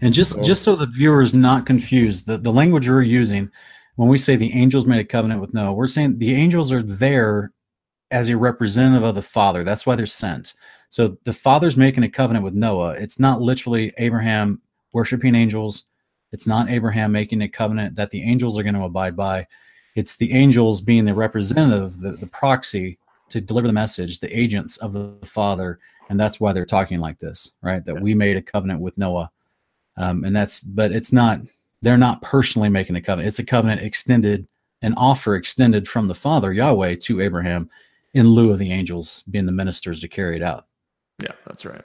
And just so, just so the viewer is not confused, the, the language we're using when we say the angels made a covenant with Noah, we're saying the angels are there as a representative of the Father. That's why they're sent. So the Father's making a covenant with Noah. It's not literally Abraham worshiping angels it's not Abraham making a covenant that the angels are going to abide by. It's the angels being the representative, the, the proxy to deliver the message, the agents of the Father. And that's why they're talking like this, right? That we made a covenant with Noah. Um, and that's, but it's not, they're not personally making a covenant. It's a covenant extended, an offer extended from the Father, Yahweh, to Abraham in lieu of the angels being the ministers to carry it out. Yeah, that's right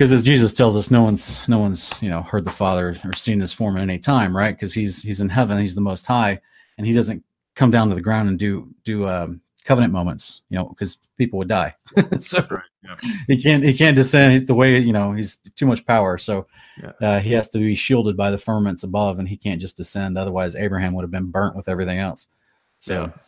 because as Jesus tells us, no one's no one's you know heard the Father or seen His form at any time, right? Because he's he's in heaven, he's the Most High, and he doesn't come down to the ground and do do um, covenant moments, you know, because people would die. so right. yeah. he can't he can't descend the way you know he's too much power. So yeah. uh, he has to be shielded by the firmaments above, and he can't just descend. Otherwise, Abraham would have been burnt with everything else. So. Yeah.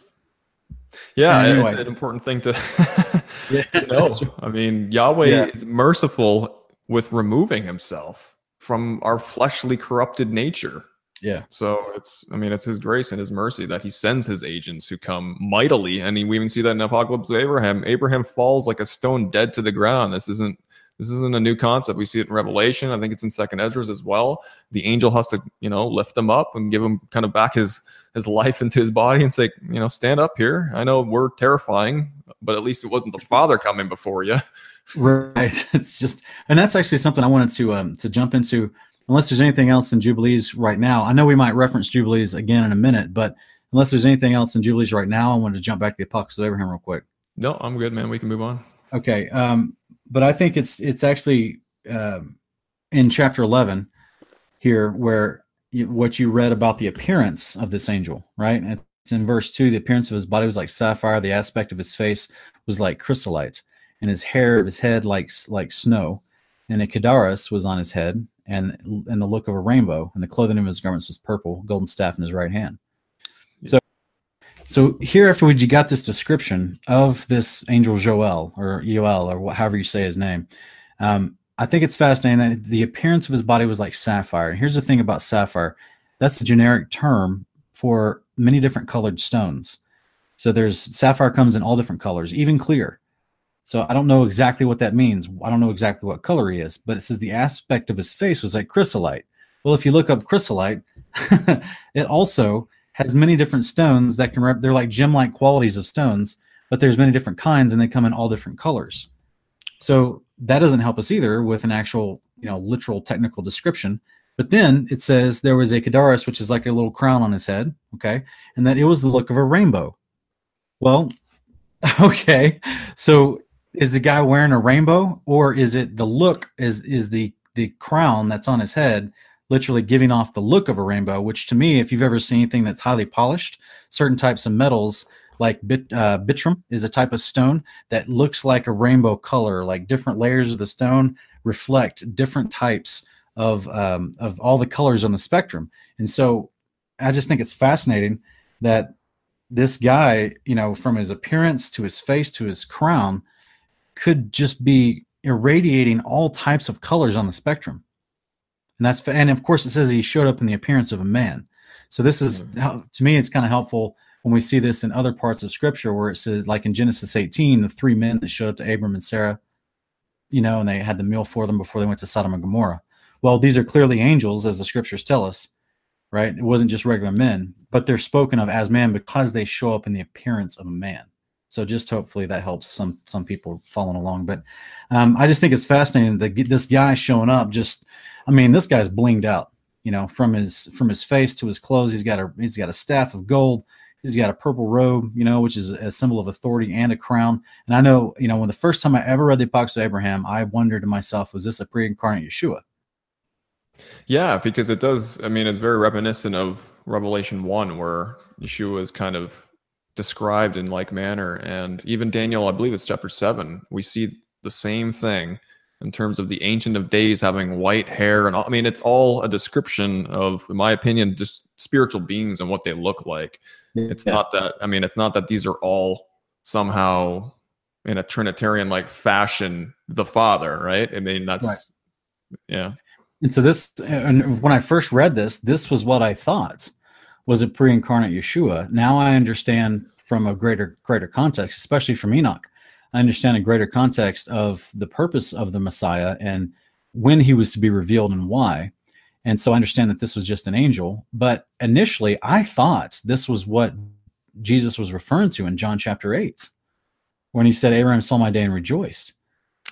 Yeah, anyway. it's an important thing to, to know. I mean, Yahweh is merciful with removing himself from our fleshly corrupted nature. Yeah. So it's, I mean, it's his grace and his mercy that he sends his agents who come mightily. And we even see that in Apocalypse of Abraham. Abraham falls like a stone dead to the ground. This isn't, This isn't a new concept. We see it in Revelation. I think it's in Second Esdras as well. The angel has to, you know, lift him up and give him kind of back his his life into his body and say, you know, stand up here. I know we're terrifying, but at least it wasn't the Father coming before you. Right. It's just, and that's actually something I wanted to um to jump into. Unless there's anything else in Jubilees right now, I know we might reference Jubilees again in a minute, but unless there's anything else in Jubilees right now, I wanted to jump back to the Apocalypse of Abraham real quick. No, I'm good, man. We can move on. Okay. Um, but I think it's it's actually um, in chapter 11 here where you, what you read about the appearance of this angel, right? It's in verse two. The appearance of his body was like sapphire. The aspect of his face was like chrysolite, and his hair of his head like like snow. And a kidaris was on his head, and and the look of a rainbow. And the clothing of his garments was purple. Golden staff in his right hand. So, so here afterwards, you got this description of this angel Joel or Joel or however you say his name. Um, I think it's fascinating that the appearance of his body was like sapphire. And here's the thing about sapphire that's a generic term for many different colored stones. So there's sapphire comes in all different colors, even clear. So I don't know exactly what that means. I don't know exactly what color he is, but it says the aspect of his face was like chrysolite. Well, if you look up chrysolite, it also has many different stones that can rep- they're like gem-like qualities of stones, but there's many different kinds and they come in all different colors. So that doesn't help us either with an actual, you know, literal technical description. But then it says there was a Kidaris, which is like a little crown on his head, okay, and that it was the look of a rainbow. Well, okay, so is the guy wearing a rainbow, or is it the look? Is is the the crown that's on his head literally giving off the look of a rainbow? Which to me, if you've ever seen anything that's highly polished, certain types of metals like bit, uh, bitrum is a type of stone that looks like a rainbow color, like different layers of the stone reflect different types of um, of all the colors on the spectrum. And so I just think it's fascinating that this guy, you know, from his appearance to his face to his crown, could just be irradiating all types of colors on the spectrum. And that's and of course it says he showed up in the appearance of a man. So this is mm-hmm. to me it's kind of helpful when we see this in other parts of scripture where it says like in Genesis 18 the three men that showed up to Abram and Sarah you know and they had the meal for them before they went to Sodom and Gomorrah well, these are clearly angels, as the scriptures tell us, right? It wasn't just regular men, but they're spoken of as man because they show up in the appearance of a man. So just hopefully that helps some some people following along. But um, I just think it's fascinating that this guy showing up. Just, I mean, this guy's blinged out. You know, from his from his face to his clothes, he's got a he's got a staff of gold. He's got a purple robe, you know, which is a symbol of authority and a crown. And I know, you know, when the first time I ever read the Apocalypse of Abraham, I wondered to myself, was this a pre-incarnate Yeshua? Yeah, because it does. I mean, it's very reminiscent of Revelation 1, where Yeshua is kind of described in like manner. And even Daniel, I believe it's chapter 7, we see the same thing in terms of the Ancient of Days having white hair. And all, I mean, it's all a description of, in my opinion, just spiritual beings and what they look like. Yeah. It's not that, I mean, it's not that these are all somehow in a Trinitarian like fashion the Father, right? I mean, that's, right. yeah. And so this, and when I first read this, this was what I thought was a pre-incarnate Yeshua. Now I understand from a greater greater context, especially from Enoch. I understand a greater context of the purpose of the Messiah and when he was to be revealed and why. And so I understand that this was just an angel. But initially, I thought this was what Jesus was referring to in John chapter 8 when he said, Abraham saw my day and rejoiced.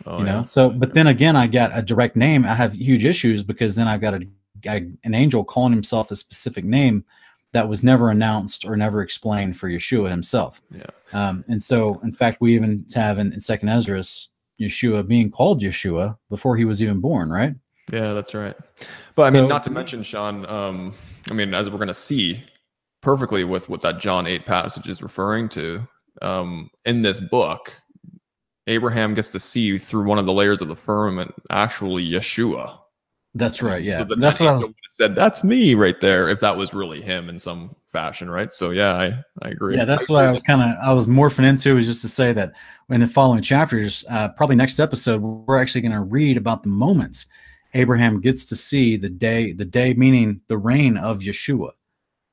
Oh, you know, yeah. so but then again, I got a direct name. I have huge issues because then I've got a, an angel calling himself a specific name that was never announced or never explained for Yeshua himself. Yeah. Um, and so, in fact, we even have in, in Second Esdras Yeshua being called Yeshua before he was even born, right? Yeah, that's right. But I mean, so, not to mention, Sean. Um, I mean, as we're going to see perfectly with what that John eight passage is referring to um, in this book, Abraham gets to see through one of the layers of the firmament actually Yeshua. That's right. Yeah, so that's what I was... said. That's me right there. If that was really him in some fashion, right? So yeah, I I agree. Yeah, that's I what I was kind of I was morphing into is just to say that in the following chapters, uh, probably next episode, we're actually going to read about the moments Abraham gets to see the day, the day meaning the reign of Yeshua.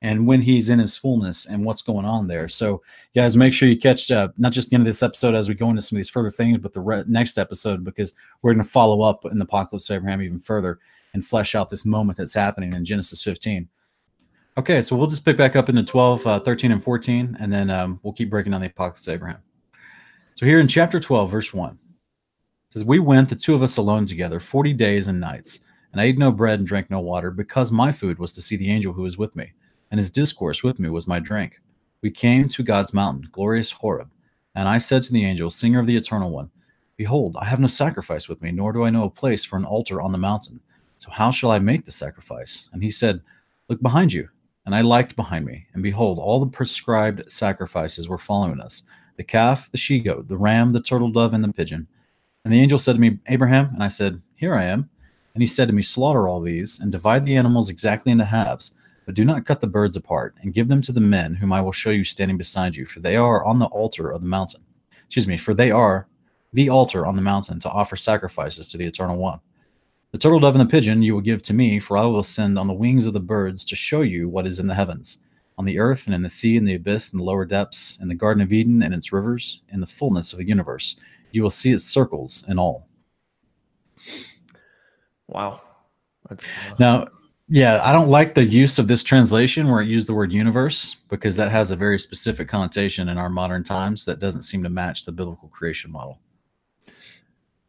And when he's in his fullness and what's going on there. So, guys, make sure you catch uh, not just the end of this episode as we go into some of these further things, but the re- next episode because we're going to follow up in the Apocalypse of Abraham even further and flesh out this moment that's happening in Genesis 15. Okay, so we'll just pick back up into 12, uh, 13, and 14, and then um, we'll keep breaking down the Apocalypse of Abraham. So, here in chapter 12, verse 1, it says, We went, the two of us alone together, 40 days and nights, and I ate no bread and drank no water, because my food was to see the angel who was with me and his discourse with me was my drink. We came to God's mountain, glorious Horeb. And I said to the angel, Singer of the Eternal One, Behold, I have no sacrifice with me, nor do I know a place for an altar on the mountain. So how shall I make the sacrifice? And he said, Look behind you. And I liked behind me, and behold, all the prescribed sacrifices were following us the calf, the she goat, the ram, the turtle dove, and the pigeon. And the angel said to me, Abraham, and I said, Here I am. And he said to me, Slaughter all these, and divide the animals exactly into halves but do not cut the birds apart, and give them to the men whom I will show you standing beside you, for they are on the altar of the mountain. Excuse me, for they are the altar on the mountain to offer sacrifices to the Eternal One. The turtle dove and the pigeon you will give to me, for I will send on the wings of the birds to show you what is in the heavens, on the earth and in the sea and the abyss and the lower depths, in the Garden of Eden and its rivers, in the fullness of the universe. You will see its circles in all. Wow. That's, uh... Now, yeah, I don't like the use of this translation where it used the word universe because that has a very specific connotation in our modern times that doesn't seem to match the biblical creation model.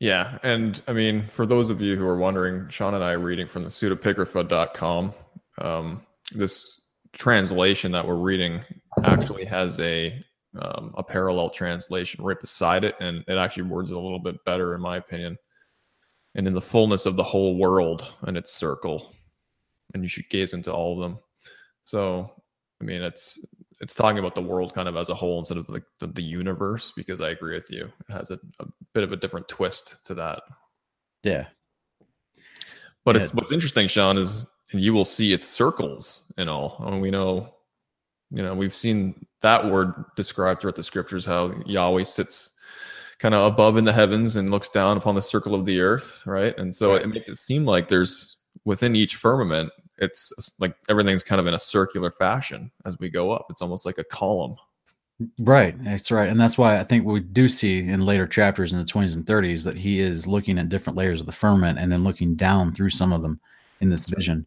Yeah, and I mean, for those of you who are wondering, Sean and I are reading from the pseudepigrapha.com. Um, this translation that we're reading actually has a um, a parallel translation right beside it, and it actually words it a little bit better, in my opinion. And in the fullness of the whole world and its circle, and you should gaze into all of them. So, I mean, it's it's talking about the world kind of as a whole instead of the, the, the universe because I agree with you. It has a, a, bit of a different twist to that. Yeah. But yeah. it's what's interesting, Sean, is and you will see its circles and all. I mean, we know, you know, we've seen that word described throughout the scriptures how Yahweh sits kind of above in the heavens and looks down upon the circle of the earth, right? And so right. it makes it seem like there's within each firmament, it's like everything's kind of in a circular fashion as we go up. It's almost like a column. Right. That's right. And that's why I think we do see in later chapters in the 20s and 30s that he is looking at different layers of the firmament and then looking down through some of them in this vision.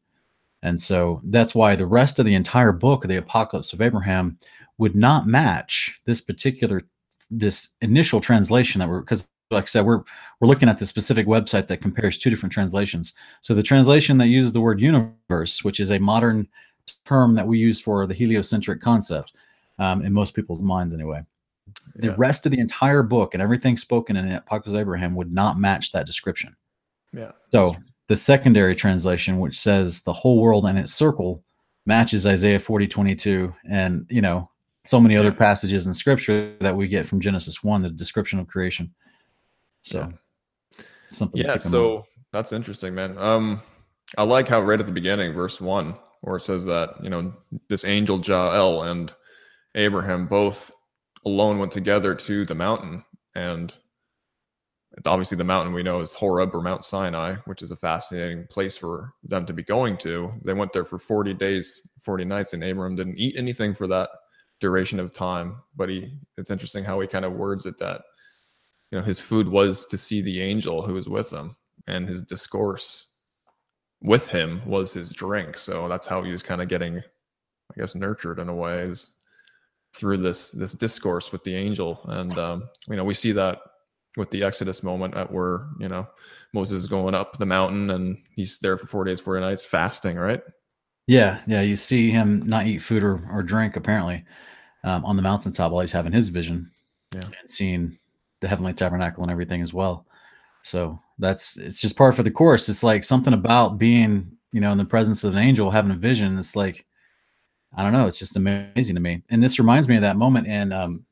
And so that's why the rest of the entire book the Apocalypse of Abraham would not match this particular this initial translation that we're because like I said, we're we're looking at the specific website that compares two different translations. So the translation that uses the word universe, which is a modern term that we use for the heliocentric concept, um, in most people's minds anyway. The yeah. rest of the entire book and everything spoken in the Apocalypse of Abraham would not match that description. Yeah. So the secondary translation, which says the whole world and its circle, matches Isaiah 40, 22, and you know, so many other passages in scripture that we get from Genesis 1, the description of creation. So yeah. something. Yeah. So that's interesting, man. Um, I like how right at the beginning, verse one, where it says that you know this angel Jael and Abraham both alone went together to the mountain, and obviously the mountain we know is Horeb or Mount Sinai, which is a fascinating place for them to be going to. They went there for 40 days, 40 nights, and Abraham didn't eat anything for that duration of time. But he, it's interesting how he kind of words it that you know his food was to see the angel who was with him and his discourse with him was his drink. So that's how he was kind of getting i guess nurtured in a way is through this this discourse with the angel. And um, you know we see that with the exodus moment at where you know moses is going up the mountain and he's there for four days four nights fasting right? Yeah yeah you see him not eat food or, or drink apparently um, on the mountaintop while he's having his vision. Yeah. And seeing the heavenly tabernacle and everything as well. So that's it's just part for the course. It's like something about being, you know, in the presence of an angel, having a vision. It's like I don't know. It's just amazing to me. And this reminds me of that moment in, um,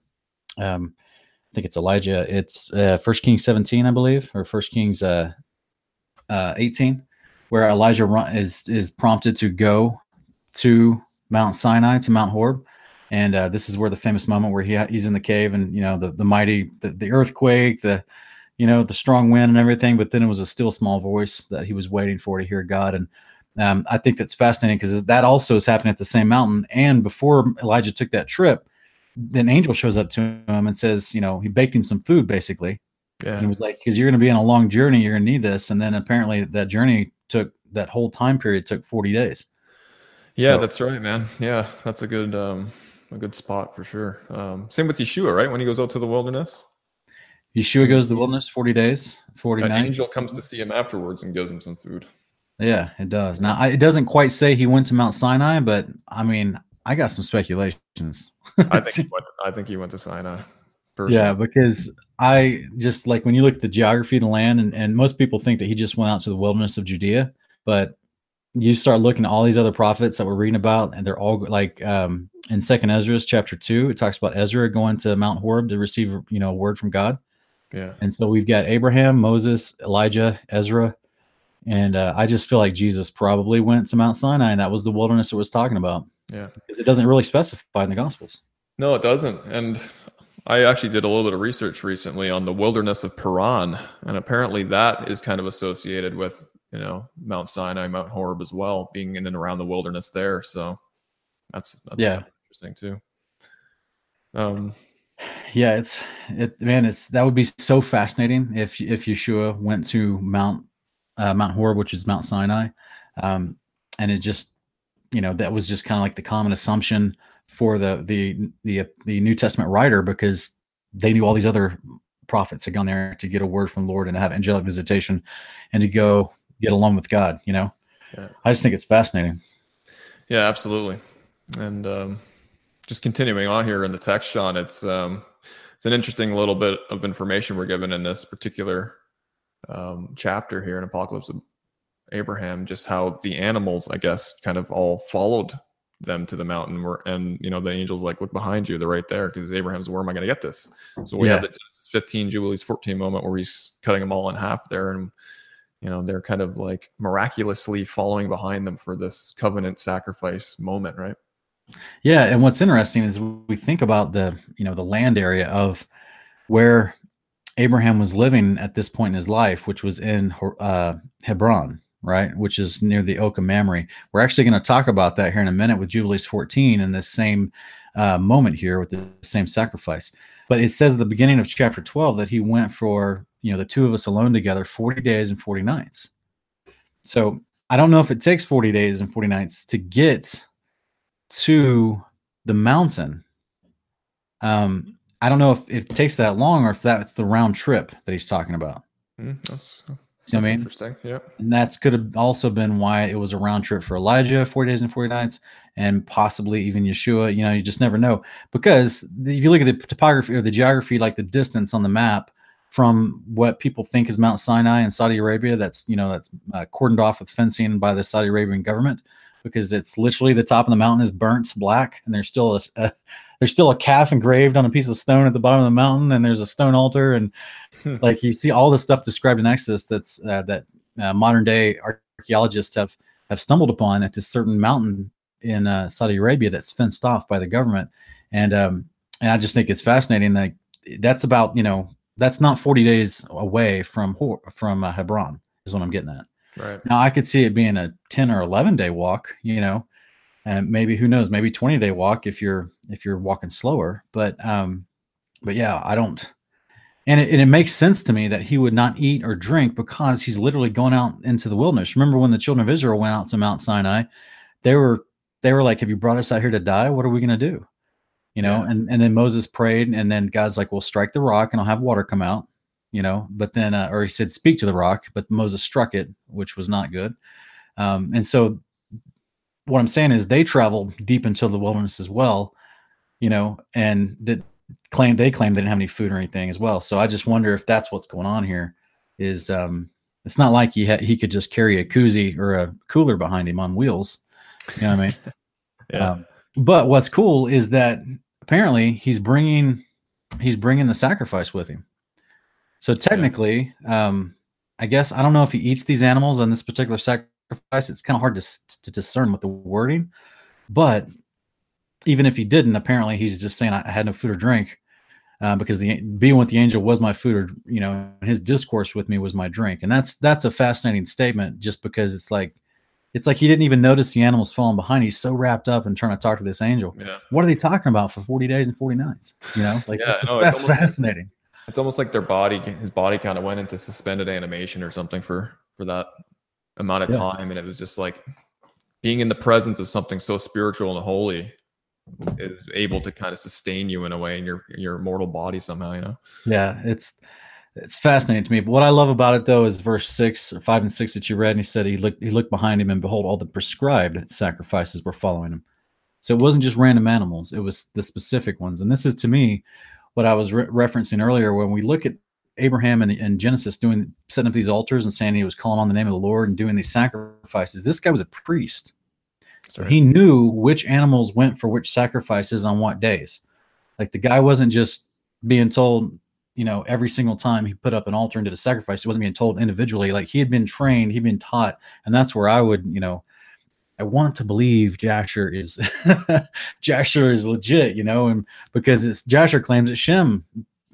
um, I think it's Elijah. It's uh, First Kings 17, I believe, or First Kings uh, uh, 18, where Elijah run, is is prompted to go to Mount Sinai to Mount Horeb, and uh, this is where the famous moment where he he's in the cave and you know the the mighty the, the earthquake the you know the strong wind and everything but then it was a still small voice that he was waiting for to hear god and um, I think that's fascinating because that also is happening at the same mountain. And before Elijah took that trip, an angel shows up to him and says, you know, he baked him some food basically. Yeah. And he was like, because you're going to be on a long journey, you're going to need this. And then apparently that journey took that whole time period took 40 days. Yeah, so, that's right, man. Yeah, that's a good um, a good spot for sure. Um, same with Yeshua, right? When he goes out to the wilderness. Yeshua goes to the wilderness 40 days, 40 An angel comes to see him afterwards and gives him some food. Yeah, it does. Now, I, it doesn't quite say he went to Mount Sinai, but I mean, I got some speculations. I think he went, I think he went to Sinai. Personally. Yeah, because I just like when you look at the geography of the land, and, and most people think that he just went out to the wilderness of Judea, but you start looking at all these other prophets that we're reading about, and they're all like um, in Second Esdras chapter two, it talks about Ezra going to Mount Horeb to receive you know a word from God. Yeah. And so we've got Abraham, Moses, Elijah, Ezra, and uh, I just feel like Jesus probably went to Mount Sinai, and that was the wilderness it was talking about. Yeah. Because it doesn't really specify in the Gospels. No, it doesn't. And I actually did a little bit of research recently on the wilderness of Paran, and apparently that is kind of associated with you know Mount Sinai, Mount Horeb as well, being in and around the wilderness there. So that's that's yeah interesting too. Um, yeah, it's it man, it's that would be so fascinating if if Yeshua went to Mount uh, Mount Horeb, which is Mount Sinai, um, and it just you know that was just kind of like the common assumption for the the the the New Testament writer because they knew all these other prophets had gone there to get a word from the Lord and to have angelic visitation and to go get along with God. You know, yeah. I just think it's fascinating. Yeah, absolutely. And um, just continuing on here in the text, Sean, it's um, it's an interesting little bit of information we're given in this particular um, chapter here in Apocalypse of Abraham, just how the animals, I guess, kind of all followed them to the mountain where and you know the angels like look behind you they're right there because abraham's where am i going to get this so we yeah. have the genesis 15 jubilees 14 moment where he's cutting them all in half there and you know they're kind of like miraculously following behind them for this covenant sacrifice moment right yeah and what's interesting is we think about the you know the land area of where abraham was living at this point in his life which was in uh, hebron right? Which is near the Oak of Mamre. We're actually going to talk about that here in a minute with Jubilees 14 in this same uh, moment here with the same sacrifice. But it says at the beginning of chapter 12 that he went for, you know, the two of us alone together 40 days and 40 nights. So I don't know if it takes 40 days and 40 nights to get to the mountain. Um, I don't know if, if it takes that long or if that's the round trip that he's talking about. Mm, that's See what I mean? Interesting. Yeah. And that's could have also been why it was a round trip for Elijah, 40 days and 40 nights, and possibly even Yeshua. You know, you just never know. Because if you look at the topography or the geography, like the distance on the map from what people think is Mount Sinai in Saudi Arabia, that's, you know, that's uh, cordoned off with fencing by the Saudi Arabian government because it's literally the top of the mountain is burnt black and there's still a, a there's still a calf engraved on a piece of stone at the bottom of the mountain and there's a stone altar and hmm. like you see all the stuff described in exodus that's uh, that uh, modern day archaeologists have have stumbled upon at this certain mountain in uh, saudi arabia that's fenced off by the government and um and i just think it's fascinating that that's about you know that's not 40 days away from from uh, hebron is what i'm getting at. Right. Now i could see it being a 10 or 11 day walk you know and maybe who knows maybe 20 day walk if you're if you're walking slower but um but yeah i don't and it, and it makes sense to me that he would not eat or drink because he's literally going out into the wilderness. Remember when the children of israel went out to mount sinai? They were they were like have you brought us out here to die? What are we going to do you know yeah. and and then moses prayed and then god's like well strike the rock and i'll have water come out you know but then uh, or he said speak to the rock but moses struck it which was not good um, and so what I'm saying is they traveled deep into the wilderness as well, you know, and that claim they claim they didn't have any food or anything as well. So I just wonder if that's what's going on here. Is um, it's not like he had he could just carry a koozie or a cooler behind him on wheels. You know what I mean? yeah. Um, but what's cool is that apparently he's bringing he's bringing the sacrifice with him. So technically, yeah. um, I guess I don't know if he eats these animals on this particular sacrifice. It's kind of hard to, to discern with the wording, but even if he didn't, apparently he's just saying I had no food or drink uh, because the being with the angel was my food, or you know, his discourse with me was my drink, and that's that's a fascinating statement just because it's like It's like he didn't even notice the animals falling behind. He's so wrapped up in trying to talk to this angel. Yeah. What are they talking about for 40 days and 40 nights? You know, like Yeah, no, it's that's almost- fascinating. It's almost like their body, his body kind of went into suspended animation or something for for that amount of Yeah. time, and it was just like being in the presence of something so spiritual and holy is able to kind of sustain you in a way in your your mortal body somehow. You know. Yeah, it's it's fascinating to me. But what I love about it though is verse six or five and six that you read, and he said he looked he looked behind him and behold, all the prescribed sacrifices were following him. So it wasn't just random animals; it was the specific ones. And this is to me what I was re- referencing earlier when we look at Abraham and, the, and Genesis doing setting up these altars and saying he was calling on the name of the Lord and doing these sacrifices. This guy was a priest. So Right. he knew which animals went for which sacrifices on what days. Like the guy wasn't just being told, you know, every single time he put up an altar and did a sacrifice, he wasn't being told individually. Like he had been trained, he'd been taught, and that's where I would, you know, I want to believe Jasher is Jasher is legit, you know, and because it's Jasher claims that Shem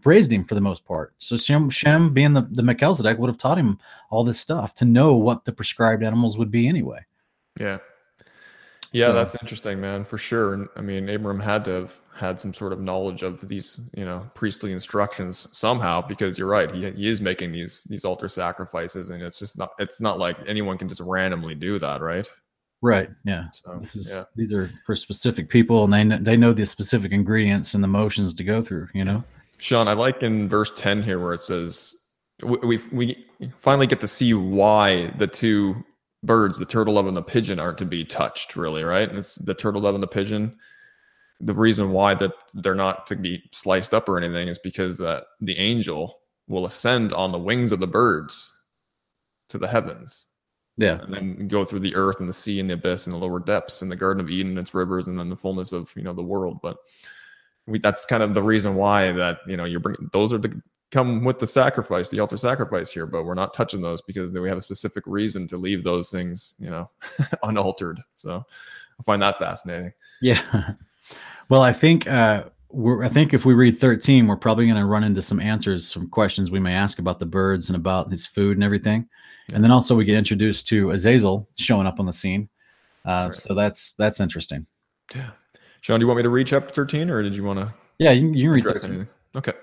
praised him for the most part. So Shem, Shem being the, the Melchizedek would have taught him all this stuff to know what the prescribed animals would be anyway. Yeah. Yeah, So- that's interesting, man, for sure. And I mean, Abram had to have had some sort of knowledge of these, you know, priestly instructions somehow, because you're right, he, he is making these these altar sacrifices, and it's just not it's not like anyone can just randomly do that, right? Right. Yeah. So This is yeah, these are for specific people, and they kn- they know the specific ingredients and the motions to go through. You know. Sean, I like in verse ten here where it says we we, we finally get to see why the two birds, the turtle dove and the pigeon, aren't to be touched, really, right? And it's the turtle dove and the pigeon. The reason why that they're not to be sliced up or anything is because that the angel will ascend on the wings of the birds to the heavens Yeah. and then go through the earth and the sea and the abyss and the lower depths and the garden of eden and its rivers and then the fullness of you know the world but we, that's kind of the reason why that you know you're bringing those are to come with the sacrifice the altar sacrifice here but we're not touching those because we have a specific reason to leave those things you know unaltered so i find that fascinating Yeah. well, I think uh, we're. I think if we read thirteen, we're probably going to run into some answers, some questions we may ask about the birds and about his food and everything. And then also we get introduced to Azazel showing up on the scene. Uh, Right. So that's that's interesting. yeah sean do you want me to read chapter 13 or did you want to Yeah, you, you can read 13. anything. Okay.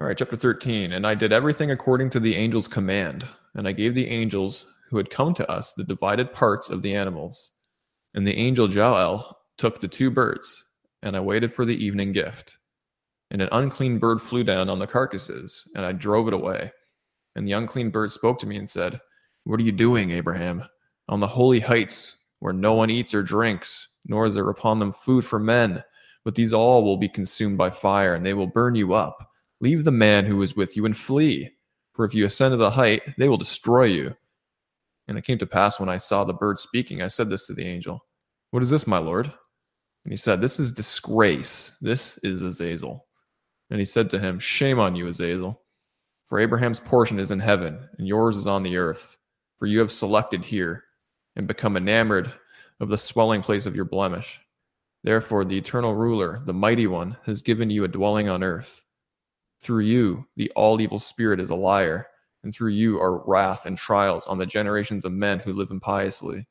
All right, chapter 13. And I did everything according to the angel's command, and I gave the angels who had come to us the divided parts of the animals. And the angel Jael took the two birds, and I waited for the evening gift. And an unclean bird flew down on the carcasses, and I drove it away. And the unclean bird spoke to me and said, What are you doing, Abraham? On the holy heights, where no one eats or drinks, nor is there upon them food for men but these all will be consumed by fire, and they will burn you up. Leave the man who is with you and flee, for if you ascend to the height, they will destroy you. And it came to pass when I saw the bird speaking, I said this to the angel What is this, my lord? And he said, This is disgrace. This is Azazel. And he said to him, Shame on you, Azazel. For Abraham's portion is in heaven, and yours is on the earth. For you have selected here and become enamored of the swelling place of your blemish. Therefore, the eternal ruler, the mighty one, has given you a dwelling on earth. Through you, the all evil spirit is a liar, and through you are wrath and trials on the generations of men who live impiously.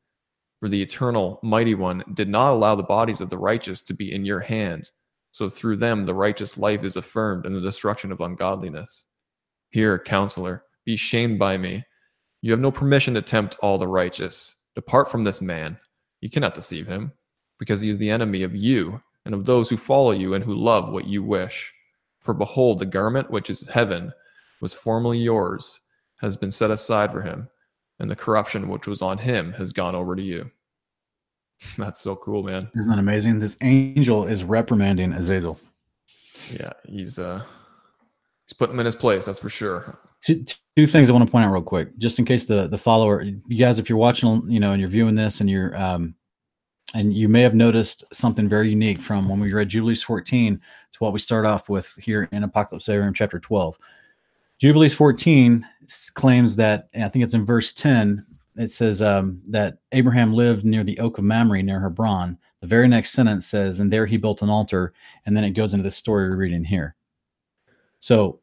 For the eternal, mighty one did not allow the bodies of the righteous to be in your hand, so through them the righteous life is affirmed in the destruction of ungodliness. Hear, counselor, be shamed by me. You have no permission to tempt all the righteous. Depart from this man. You cannot deceive him because he is the enemy of you and of those who follow you and who love what you wish. For behold, the garment which is heaven was formerly yours, has been set aside for him, and the corruption which was on him has gone over to you. That's so cool, man. Isn't that amazing? This angel is reprimanding Azazel. Yeah, he's uh he's putting him in his place, that's for sure. two, two things I want to point out real quick, just in case the the follower, you guys, if you're watching, you know, and you're viewing this, and you're, um, and you may have noticed something very unique from when we read Jubilees 14 to what we start off with here in Apocalypse Abraham chapter 12. Jubilees 14 claims that, I think it's in verse 10, it says um, that Abraham lived near the oak of Mamre near Hebron. The very next sentence says, and there he built an altar, and then it goes into the story we're reading here. So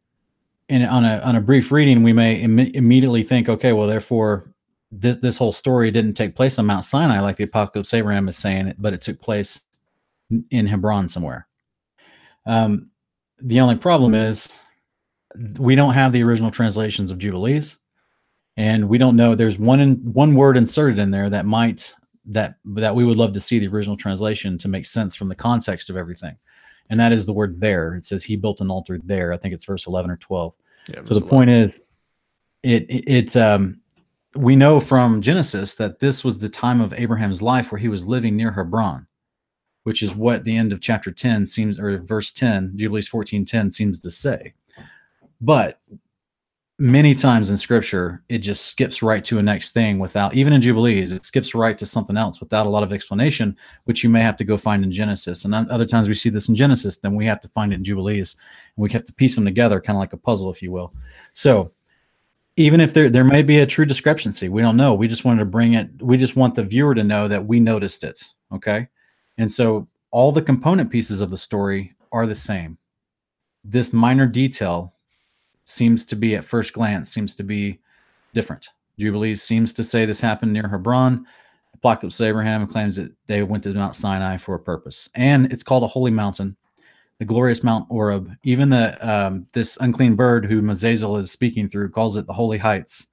and on a on a brief reading, we may Im- immediately think, okay, well, therefore this this whole story didn't take place on Mount Sinai like the Apocalypse Abraham is saying but it took place in Hebron somewhere. Um, the only problem is we don't have the original translations of Jubilees, and we don't know. There's one in, one word inserted in there that might that that we would love to see the original translation to make sense from the context of everything, and that is the word there. It says he built an altar there. I think it's verse 11 or 12. Yeah, so the 11. point is, it it, it um we know from Genesis that this was the time of Abraham's life where he was living near Hebron, which is what the end of chapter 10 seems, or verse 10, Jubilees 14:10 seems to say. But many times in scripture, it just skips right to a next thing without, even in Jubilees, it skips right to something else without a lot of explanation, which you may have to go find in Genesis. And other times we see this in Genesis, then we have to find it in Jubilees. And we have to piece them together, kind of like a puzzle, if you will. So even if there there may be a true discrepancy we don't know we just wanted to bring it we just want the viewer to know that we noticed it okay and so all the component pieces of the story are the same this minor detail seems to be at first glance seems to be different jubilees seems to say this happened near hebron apocalypse abraham claims that they went to mount sinai for a purpose and it's called a holy mountain the glorious Mount Horeb. Even the um, this unclean bird who Mazazel is speaking through calls it the holy heights.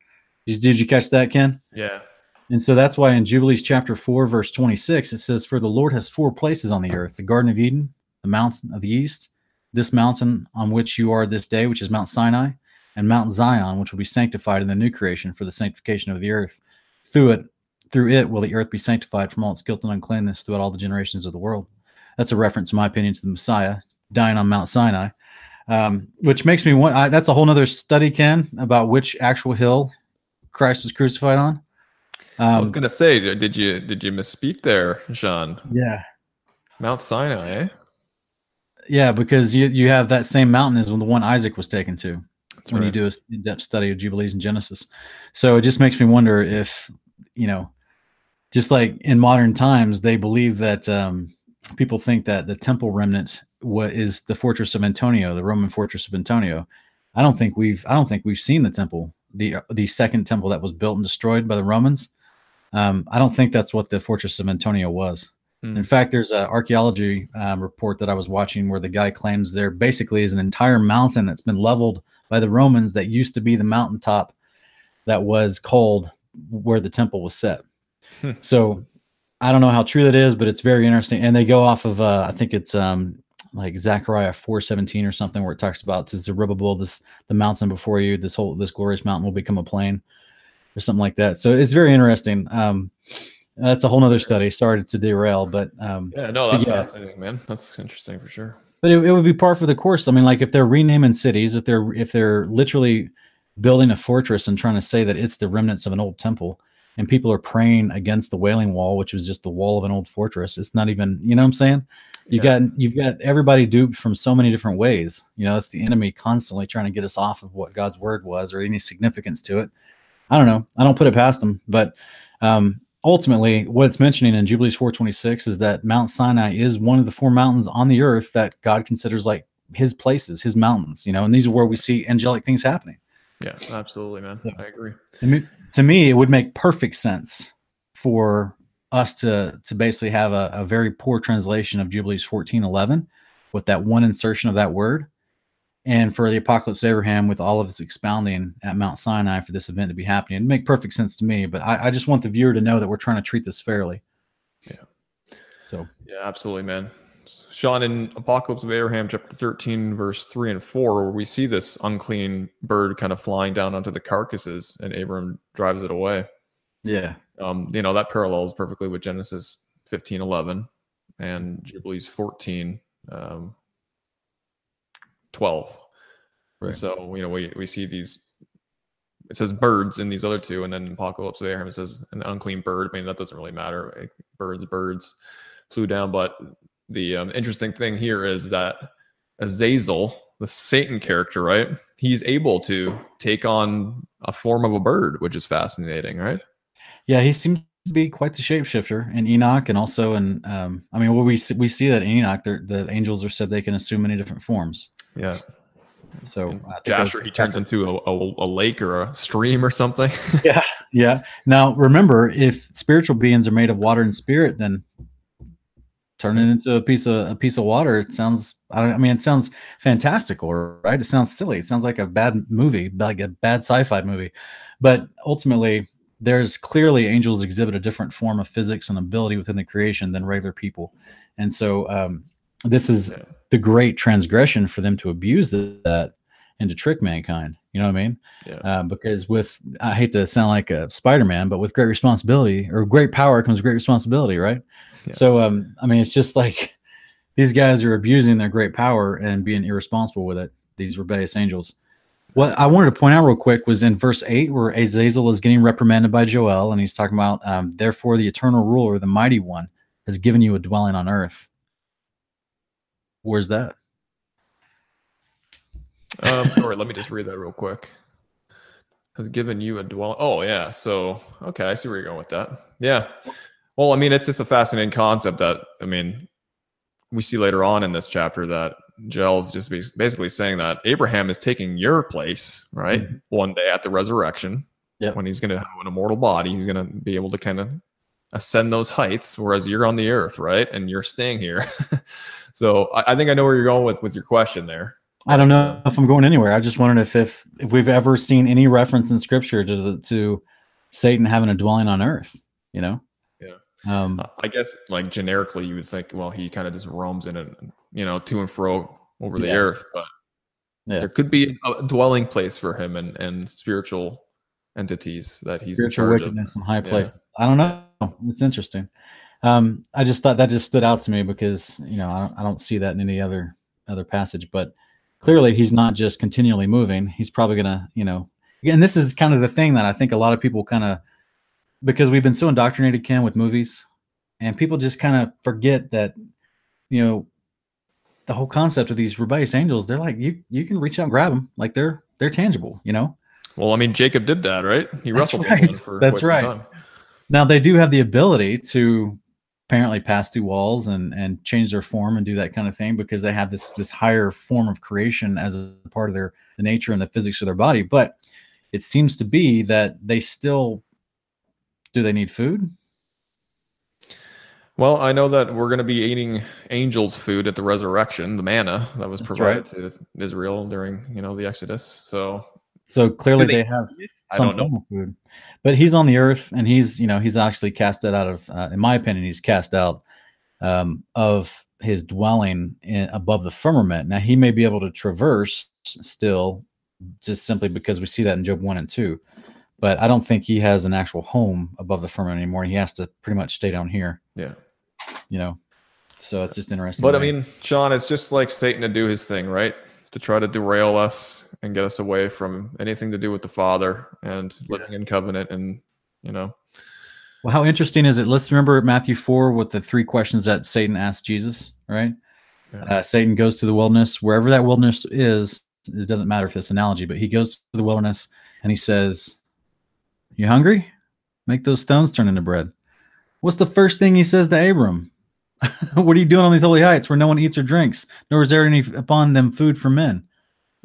Did, did you catch that, Ken? Yeah. And so that's why in Jubilees chapter 4, verse 26, it says, For the Lord has four places on the earth the Garden of Eden, the mountain of the east, this mountain on which you are this day, which is Mount Sinai, and Mount Zion, which will be sanctified in the new creation for the sanctification of the earth. Through it, through it will the earth be sanctified from all its guilt and uncleanness throughout all the generations of the world. That's a reference, in my opinion, to the Messiah, dying on Mount Sinai, um, which makes me want. I, that's a whole nother study, Ken, about which actual hill Christ was crucified on. Um, I was um, gonna say, did you did you misspeak there, Sean? Yeah, Mount Sinai, eh? Yeah, because you you have that same mountain as the one Isaac was taken to. That's when right. you do a in-depth study of Jubilees and Genesis. So it just makes me wonder if you know, just like in modern times, they believe that um, people think that the temple remnant what is the fortress of Antonia, the Roman fortress of Antonia. I don't think we've I don't think we've seen the temple, the the second temple that was built and destroyed by the Romans. Um, I don't think that's what the fortress of Antonia was. Mm. In fact, there's an archaeology um, report that I was watching where the guy claims there basically is an entire mountain that's been leveled by the Romans that used to be the mountaintop that was called where the temple was set. Hmm. So I don't know how true that is, but it's very interesting. And they go off of uh, I think it's um, like Zechariah 417 or something where it talks about to Zerubbabel, this the mountain before you, this whole this glorious mountain will become a plain or something like that. So it's very interesting. Um, that's a whole nother study. Sorry to derail, but um, yeah, no, that's yeah. fascinating, man. That's interesting for sure. But it, it would be par for the course. I mean, like if they're renaming cities, if they're if they're literally building a fortress and trying to say that it's the remnants of an old temple, and people are praying against the Wailing Wall, which was just the wall of an old fortress. It's not even, you know what I'm saying? You yeah. got you've got everybody duped from so many different ways. You know, it's the enemy constantly trying to get us off of what God's word was or any significance to it. I don't know. I don't put it past them, but um, ultimately, what it's mentioning in Jubilees 426 is that Mount Sinai is one of the four mountains on the earth that God considers like His places, His mountains. You know, and these are where we see angelic things happening. Yeah, absolutely, man. Yeah. I agree. I mean, to me, it would make perfect sense for us to to basically have a, a very poor translation of Jubilees 1411 with that one insertion of that word. And for the apocalypse of Abraham with all of its expounding at Mount Sinai for this event to be happening. It'd make perfect sense to me, but I, I just want the viewer to know that we're trying to treat this fairly. Yeah. So yeah, absolutely, man. Sean, in Apocalypse of Abraham, chapter 13, verse 3 and 4, where we see this unclean bird kind of flying down onto the carcasses and Abram drives it away. Yeah. Um, you know, that parallels perfectly with Genesis 15, 11 and Jubilees 14, um, 12. Right. So, you know, we, we see these, it says birds in these other two, and then Apocalypse of Abraham, says an unclean bird. I mean, that doesn't really matter. Birds, birds flew down, but the um, interesting thing here is that Azazel, the Satan character, right? He's able to take on a form of a bird, which is fascinating, right? Yeah, he seems to be quite the shapeshifter in Enoch, and also in um, I mean, well, we see, we see that in Enoch, the angels are said they can assume many different forms. Yeah. So Jasher, he turns into a, a, a, lake or a stream or something. yeah, yeah. Now remember, if spiritual beings are made of water and spirit, then turn it into a piece of a piece of water. It sounds. I don't. I mean, it sounds fantastical, right? It sounds silly. It sounds like a bad movie, like a bad sci-fi movie. But ultimately, there's clearly angels exhibit a different form of physics and ability within the creation than regular people, and so um, this is Yeah. The great transgression for them to abuse that and to trick mankind. You know what I mean? Yeah. uh, because with I hate to sound like a Spider-Man, but with great responsibility or great power comes great responsibility, right? Yeah. So um, I mean, it's just like these guys are abusing their great power and being irresponsible with it. These rebellious angels. What I wanted to point out real quick was in verse eight, where Azazel is getting reprimanded by Joel, and he's talking about, um, therefore, the eternal ruler, the mighty one, has given you a dwelling on earth. Where's that? Um, sorry, let me just read that real quick. Has given you a dwelling. Oh yeah. So okay, I see where you're going with that. Yeah. Well, I mean, it's just a fascinating concept that I mean, we see later on in this chapter that Joel's just basically saying that Abraham is taking your place, right? Mhm. One day at the resurrection, Yep. when he's going to have an immortal body, he's going to be able to kind of ascend those heights, whereas you're on the earth, right? And you're staying here. so I, I think I know where you're going with with your question there. I don't know if I'm going anywhere. I just wondered if if, if we've ever seen any reference in scripture to the, to Satan having a dwelling on earth. You know. Yeah. Um, I guess like generically you would think, well, he kind of just roams in it, you know, to and fro over the Yeah. earth, but Yeah. there could be a dwelling place for him and, and spiritual entities that he's in spiritual charge of. wickedness in high Yeah. I don't know. It's interesting. Um, I just thought that just stood out to me because you know I don't, I don't see that in any other other passage. But clearly, he's not just continually moving. He's probably gonna, you know, and this is kind of the thing that I think a lot of people kind of because we've been so indoctrinated, Ken, with movies, and people just kind of forget that, you know, the whole concept of these rebellious angels. They're like you you can reach out and grab them, like they're they're tangible, you know. Well, I mean, Jacob did that, right? He That's wrestled right. with one for That's right. Now they do have the ability to apparently pass through walls and and change their form and do that kind of thing because they have this this higher form of creation as a part of their the nature and the physics of their body. But it seems to be that they still do they need food? Well, I know that we're going to be eating angels' food at the resurrection, the manna that was provided to Israel during, you know, the Exodus. So So clearly they they, have I don't know. food. But he's on the earth and he's you know he's actually cast out of uh, in my opinion he's cast out um, of his dwelling in, above the firmament. Now he may be able to traverse still, just simply because we see that in Job one and two. But I don't think he has an actual home above the firmament anymore. He has to pretty much stay down here. yeah. You know, so it's just interesting. But I mean, Sean, it's just like Satan to do his thing, right? To try to derail us and get us away from anything to do with the Father and living in covenant and, you know, Well, how interesting is it? Let's remember Matthew 4 with the three questions that Satan asked Jesus, right? Yeah. Uh, Satan goes to the wilderness, wherever that wilderness is, it doesn't matter if this analogy, but he goes to the wilderness and he says, You hungry? Make those stones turn into bread. What's the first thing he says to Abram? what are you doing on these holy heights where no one eats or drinks, nor is there any upon them food for men?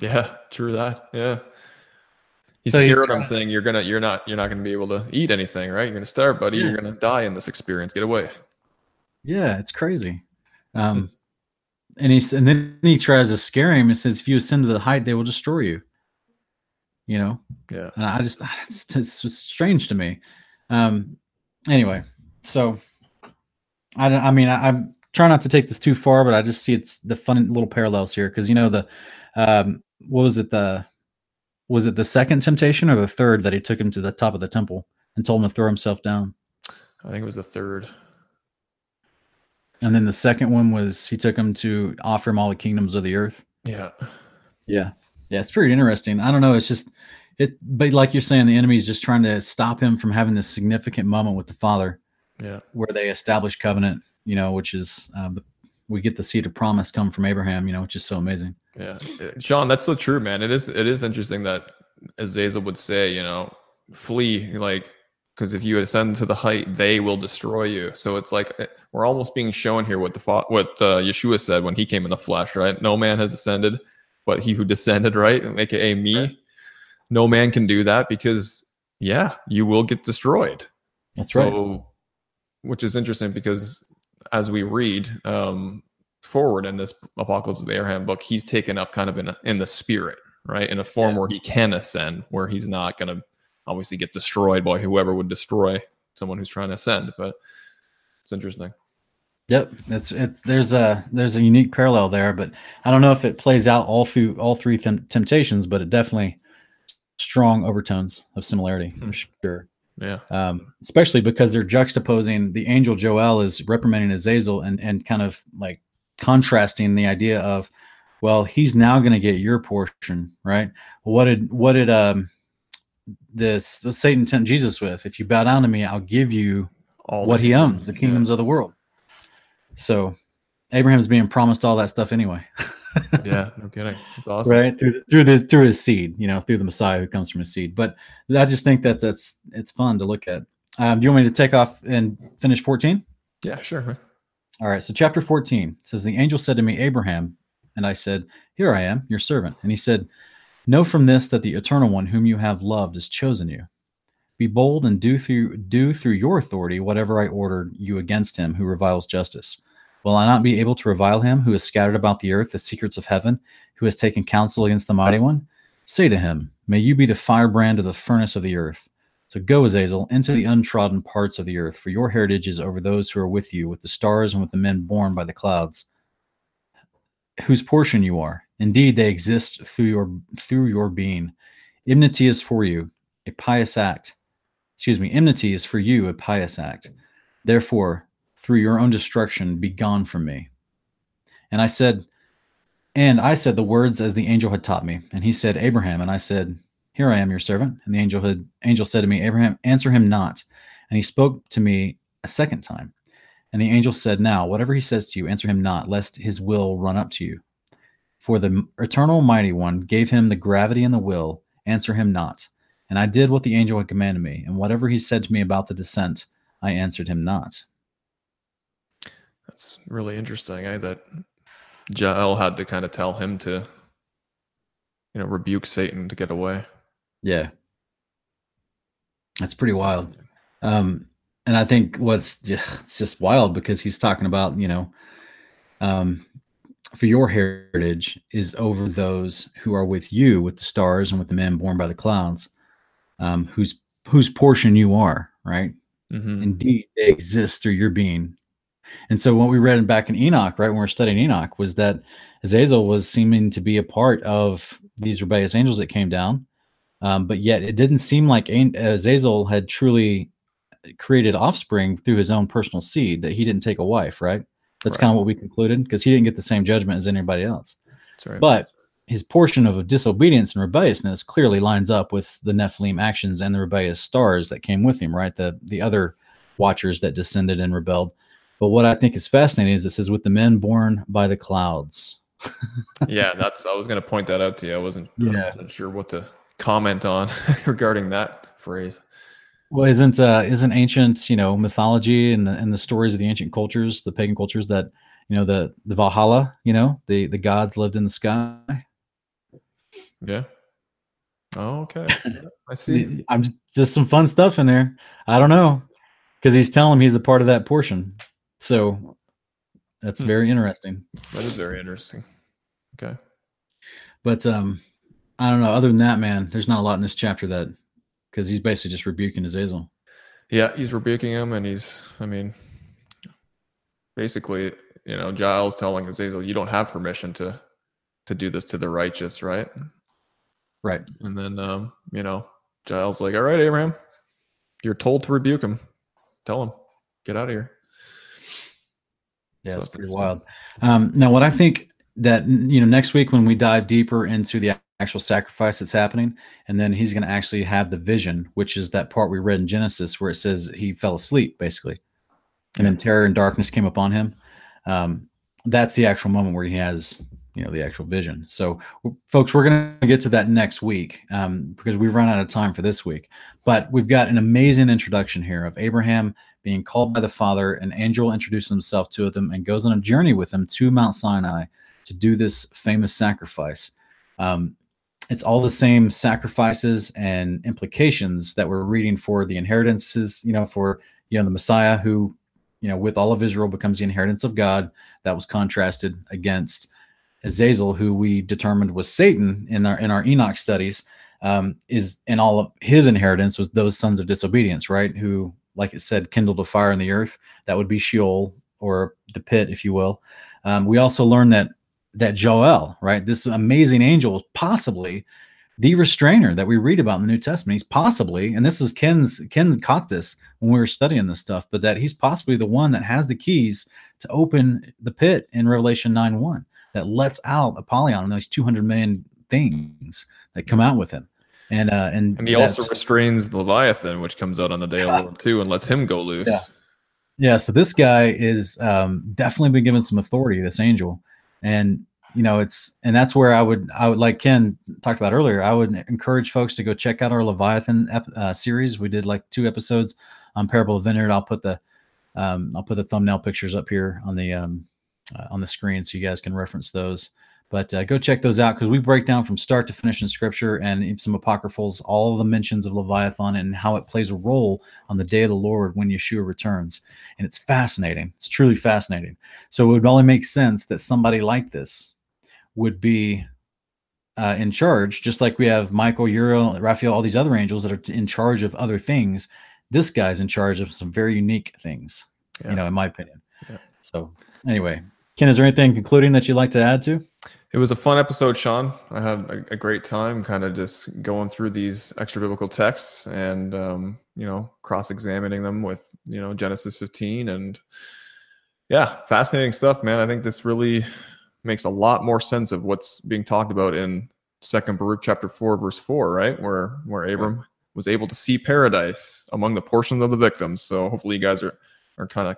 yeah, true that. Yeah. He's So scared him saying you're gonna you're not you're not gonna be able to eat anything, right? You're gonna starve, buddy. Yeah. You're gonna die in this experience. Get away. Yeah, it's crazy. Um, and he's and then he tries to scare him and says, "If you ascend to the height, they will destroy you." You know, Yeah. and I just it's, it's strange to me. Um, anyway, so I. I mean, I, I'm trying not to take this too far, but I just see it's the fun little parallels here because you know the um, what was it the was it the second temptation or the third that he took him to the top of the temple and told him to throw himself down, I think it was the third. and then the second one was he took him to offer him all the kingdoms of the earth. Yeah. Yeah. Yeah, it's pretty interesting. I don't know. It's just it but like you're saying, the enemy is just trying to stop him from having this significant moment with the father Yeah. where they establish covenant, you know, which is uh, we get the seed of promise come from Abraham, you know, which is so amazing. Yeah, Sean, that's so true, man. It is it is interesting that Azazel would say, you know, flee, like because if you ascend to the height, they will destroy you. So it's like eh, we're almost being shown here what the what uh, Yeshua said when he came in the flesh, right? No man has ascended, but he who descended, right, aka me. No man can do that because yeah, you will get destroyed. That's right. Which is interesting because as we read um, forward in this Apocalypse of Abraham book, he's taken up kind of in a, in the spirit, right, in a form yeah. where he can ascend, where he's not going to obviously get destroyed by whoever would destroy someone who's trying to ascend. But it's interesting. Yep, it's it's there's a there's a unique parallel there, but I don't know if it plays out all through all three temptations, but it definitely strong overtones of similarity for hmm. sure. Yeah. Um, especially because they're juxtaposing the angel Joel is reprimanding Azazel and and kind of like contrasting the idea of, well, he's now going to get your portion, right? What did what did um this Satan tempt Jesus with? If you bow down to me, I'll give you all what he owns, the kingdoms yeah. of the world. So Abraham's being promised all that stuff anyway. yeah, no kidding. That's awesome. Right through through this through his seed, you know, through the Messiah who comes from his seed. But I just think that that's it's fun to look at. Um, do you want me to take off and finish 14? Yeah, sure. All right. So chapter 14 says the angel said to me, Abraham, and I said, Here I am, your servant. And he said, Know from this that the eternal one whom you have loved has chosen you. Be bold and do through do through your authority whatever I ordered you against him who reviles justice. Will I not be able to revile him who has scattered about the earth the secrets of heaven, who has taken counsel against the mighty one? Say to him, May you be the firebrand of the furnace of the earth. So go, Azazel, into the untrodden parts of the earth, for your heritage is over those who are with you, with the stars and with the men born by the clouds, whose portion you are. Indeed, they exist through your through your being. Enmity is for you, a pious act. Excuse me, enmity is for you a pious act. Therefore, through your own destruction, be gone from me. And I said, and I said the words as the angel had taught me. And he said, Abraham. And I said, Here I am, your servant. And the angel had angel said to me, Abraham, answer him not. And he spoke to me a second time. And the angel said, Now, whatever he says to you, answer him not, lest his will run up to you. For the eternal mighty one gave him the gravity and the will, answer him not. And I did what the angel had commanded me, and whatever he said to me about the descent, I answered him not. That's really interesting. Eh? That Jael had to kind of tell him to, you know, rebuke Satan to get away. Yeah, that's pretty wild. Um, and I think what's it's just wild because he's talking about you know, um, for your heritage is over those who are with you, with the stars and with the men born by the clouds, um, whose whose portion you are. Right. Mm-hmm. Indeed, they exist through your being and so what we read back in Enoch, right when we are studying Enoch, was that Azazel was seeming to be a part of these rebellious angels that came down, um, but yet it didn't seem like Azazel had truly created offspring through his own personal seed. That he didn't take a wife, right? That's right. kind of what we concluded because he didn't get the same judgment as anybody else. Right. But his portion of disobedience and rebelliousness clearly lines up with the Nephilim actions and the rebellious stars that came with him, right? The the other watchers that descended and rebelled. But what I think is fascinating is this is with the men born by the clouds. yeah, that's I was going to point that out to you. I wasn't, yeah. I wasn't sure what to comment on regarding that phrase. Well, isn't uh, isn't ancient you know mythology and the and the stories of the ancient cultures, the pagan cultures that you know the the Valhalla, you know the the gods lived in the sky. Yeah. Oh, okay. I see. I'm just, just some fun stuff in there. I don't know because he's telling him he's a part of that portion. So that's hmm. very interesting. That is very interesting. Okay. But um I don't know. Other than that, man, there's not a lot in this chapter that because he's basically just rebuking Azazel. Yeah, he's rebuking him, and he's, I mean, basically, you know, Giles telling Azazel, "You don't have permission to to do this to the righteous, right?" Right. And then, um, you know, Giles like, "All right, Abraham, you're told to rebuke him. Tell him, get out of here." Yeah, so it's pretty wild. Um, now, what I think that you know next week when we dive deeper into the actual sacrifice that's happening, and then he's going to actually have the vision, which is that part we read in Genesis where it says he fell asleep, basically, and then terror and darkness came upon him. Um, that's the actual moment where he has you know the actual vision. So, folks, we're going to get to that next week um, because we've run out of time for this week. But we've got an amazing introduction here of Abraham being called by the Father. An angel introduces himself to them and goes on a journey with them to Mount Sinai to do this famous sacrifice. Um, it's all the same sacrifices and implications that we're reading for the inheritances, you know, for you know the Messiah who, you know, with all of Israel becomes the inheritance of God. That was contrasted against Azazel, who we determined was Satan in our in our Enoch studies. Um, is in all of his inheritance was those sons of disobedience, right? Who, like it said, kindled a fire in the earth. That would be Sheol or the pit, if you will. Um, we also learned that that Joel, right, this amazing angel, possibly the restrainer that we read about in the New Testament. He's possibly, and this is Ken's Ken caught this when we were studying this stuff, but that he's possibly the one that has the keys to open the pit in Revelation 9 1 that lets out Apollyon and those 200 million things that come out with him. And uh, and, and he also restrains Leviathan, which comes out on the day yeah. of Lord too, and lets him go loose. Yeah. Yeah, so this guy is um, definitely been given some authority. This angel, and you know it's and that's where I would I would like Ken talked about earlier. I would encourage folks to go check out our Leviathan ep, uh, series. We did like two episodes on Parable of Vineyard. I'll put the um, I'll put the thumbnail pictures up here on the um, uh, on the screen so you guys can reference those. But uh, go check those out because we break down from start to finish in scripture and some apocryphals, all the mentions of Leviathan and how it plays a role on the day of the Lord when Yeshua returns. And it's fascinating. It's truly fascinating. So it would only make sense that somebody like this would be uh, in charge, just like we have Michael, Uriel, Raphael, all these other angels that are in charge of other things. This guy's in charge of some very unique things, yeah. you know, in my opinion. Yeah. So, anyway, Ken, is there anything concluding that you'd like to add to? It was a fun episode, Sean. I had a, a great time kind of just going through these extra biblical texts and, um, you know, cross examining them with, you know, Genesis 15. And yeah, fascinating stuff, man. I think this really makes a lot more sense of what's being talked about in Second Baruch chapter 4, verse 4, right? Where, where Abram was able to see paradise among the portions of the victims. So hopefully you guys are, are kind of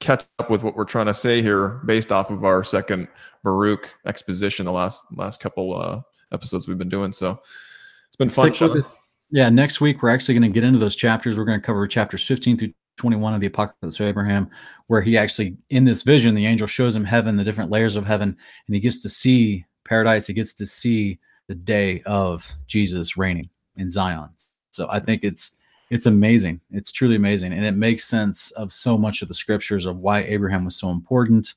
catch up with what we're trying to say here based off of our second Baruch exposition the last last couple uh, episodes we've been doing. So it's been fun. Yeah, next week we're actually going to get into those chapters. We're going to cover chapters 15 through 21 of the Apocalypse of Abraham, where he actually, in this vision, the angel shows him heaven, the different layers of heaven, and he gets to see paradise. He gets to see the day of Jesus reigning in Zion. So I think it's it's amazing. It's truly amazing, and it makes sense of so much of the scriptures of why Abraham was so important,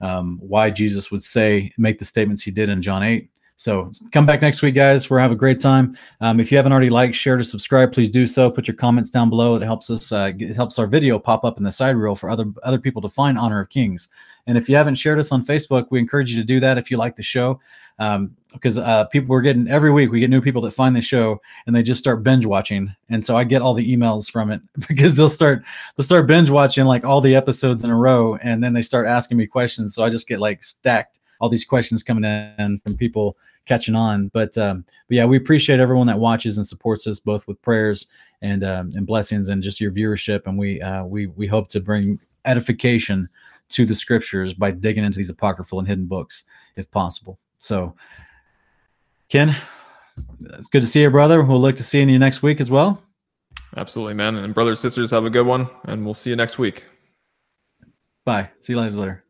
um, why Jesus would say make the statements he did in John eight. So come back next week, guys. We'll have a great time. Um, if you haven't already liked, shared, or subscribed, please do so. Put your comments down below. It helps us. Uh, it helps our video pop up in the side reel for other other people to find Honor of Kings. And if you haven't shared us on Facebook, we encourage you to do that if you like the show um, because uh, people we're getting every week we get new people that find the show and they just start binge watching. And so i get all the emails from it because they'll start they'll start binge watching like all the episodes in a row and then they start asking me questions. So i just get like stacked all these questions coming in from people catching on. But um, but yeah we appreciate everyone that watches and supports us both with prayers and um, and blessings and just your viewership. And we uh, we we hope to bring edification to the scriptures by digging into these apocryphal and hidden books if possible so, Ken, it's good to see you, brother. We'll look to seeing you next week as well. Absolutely, man. And brothers, sisters, have a good one, and we'll see you next week. Bye. See you guys later.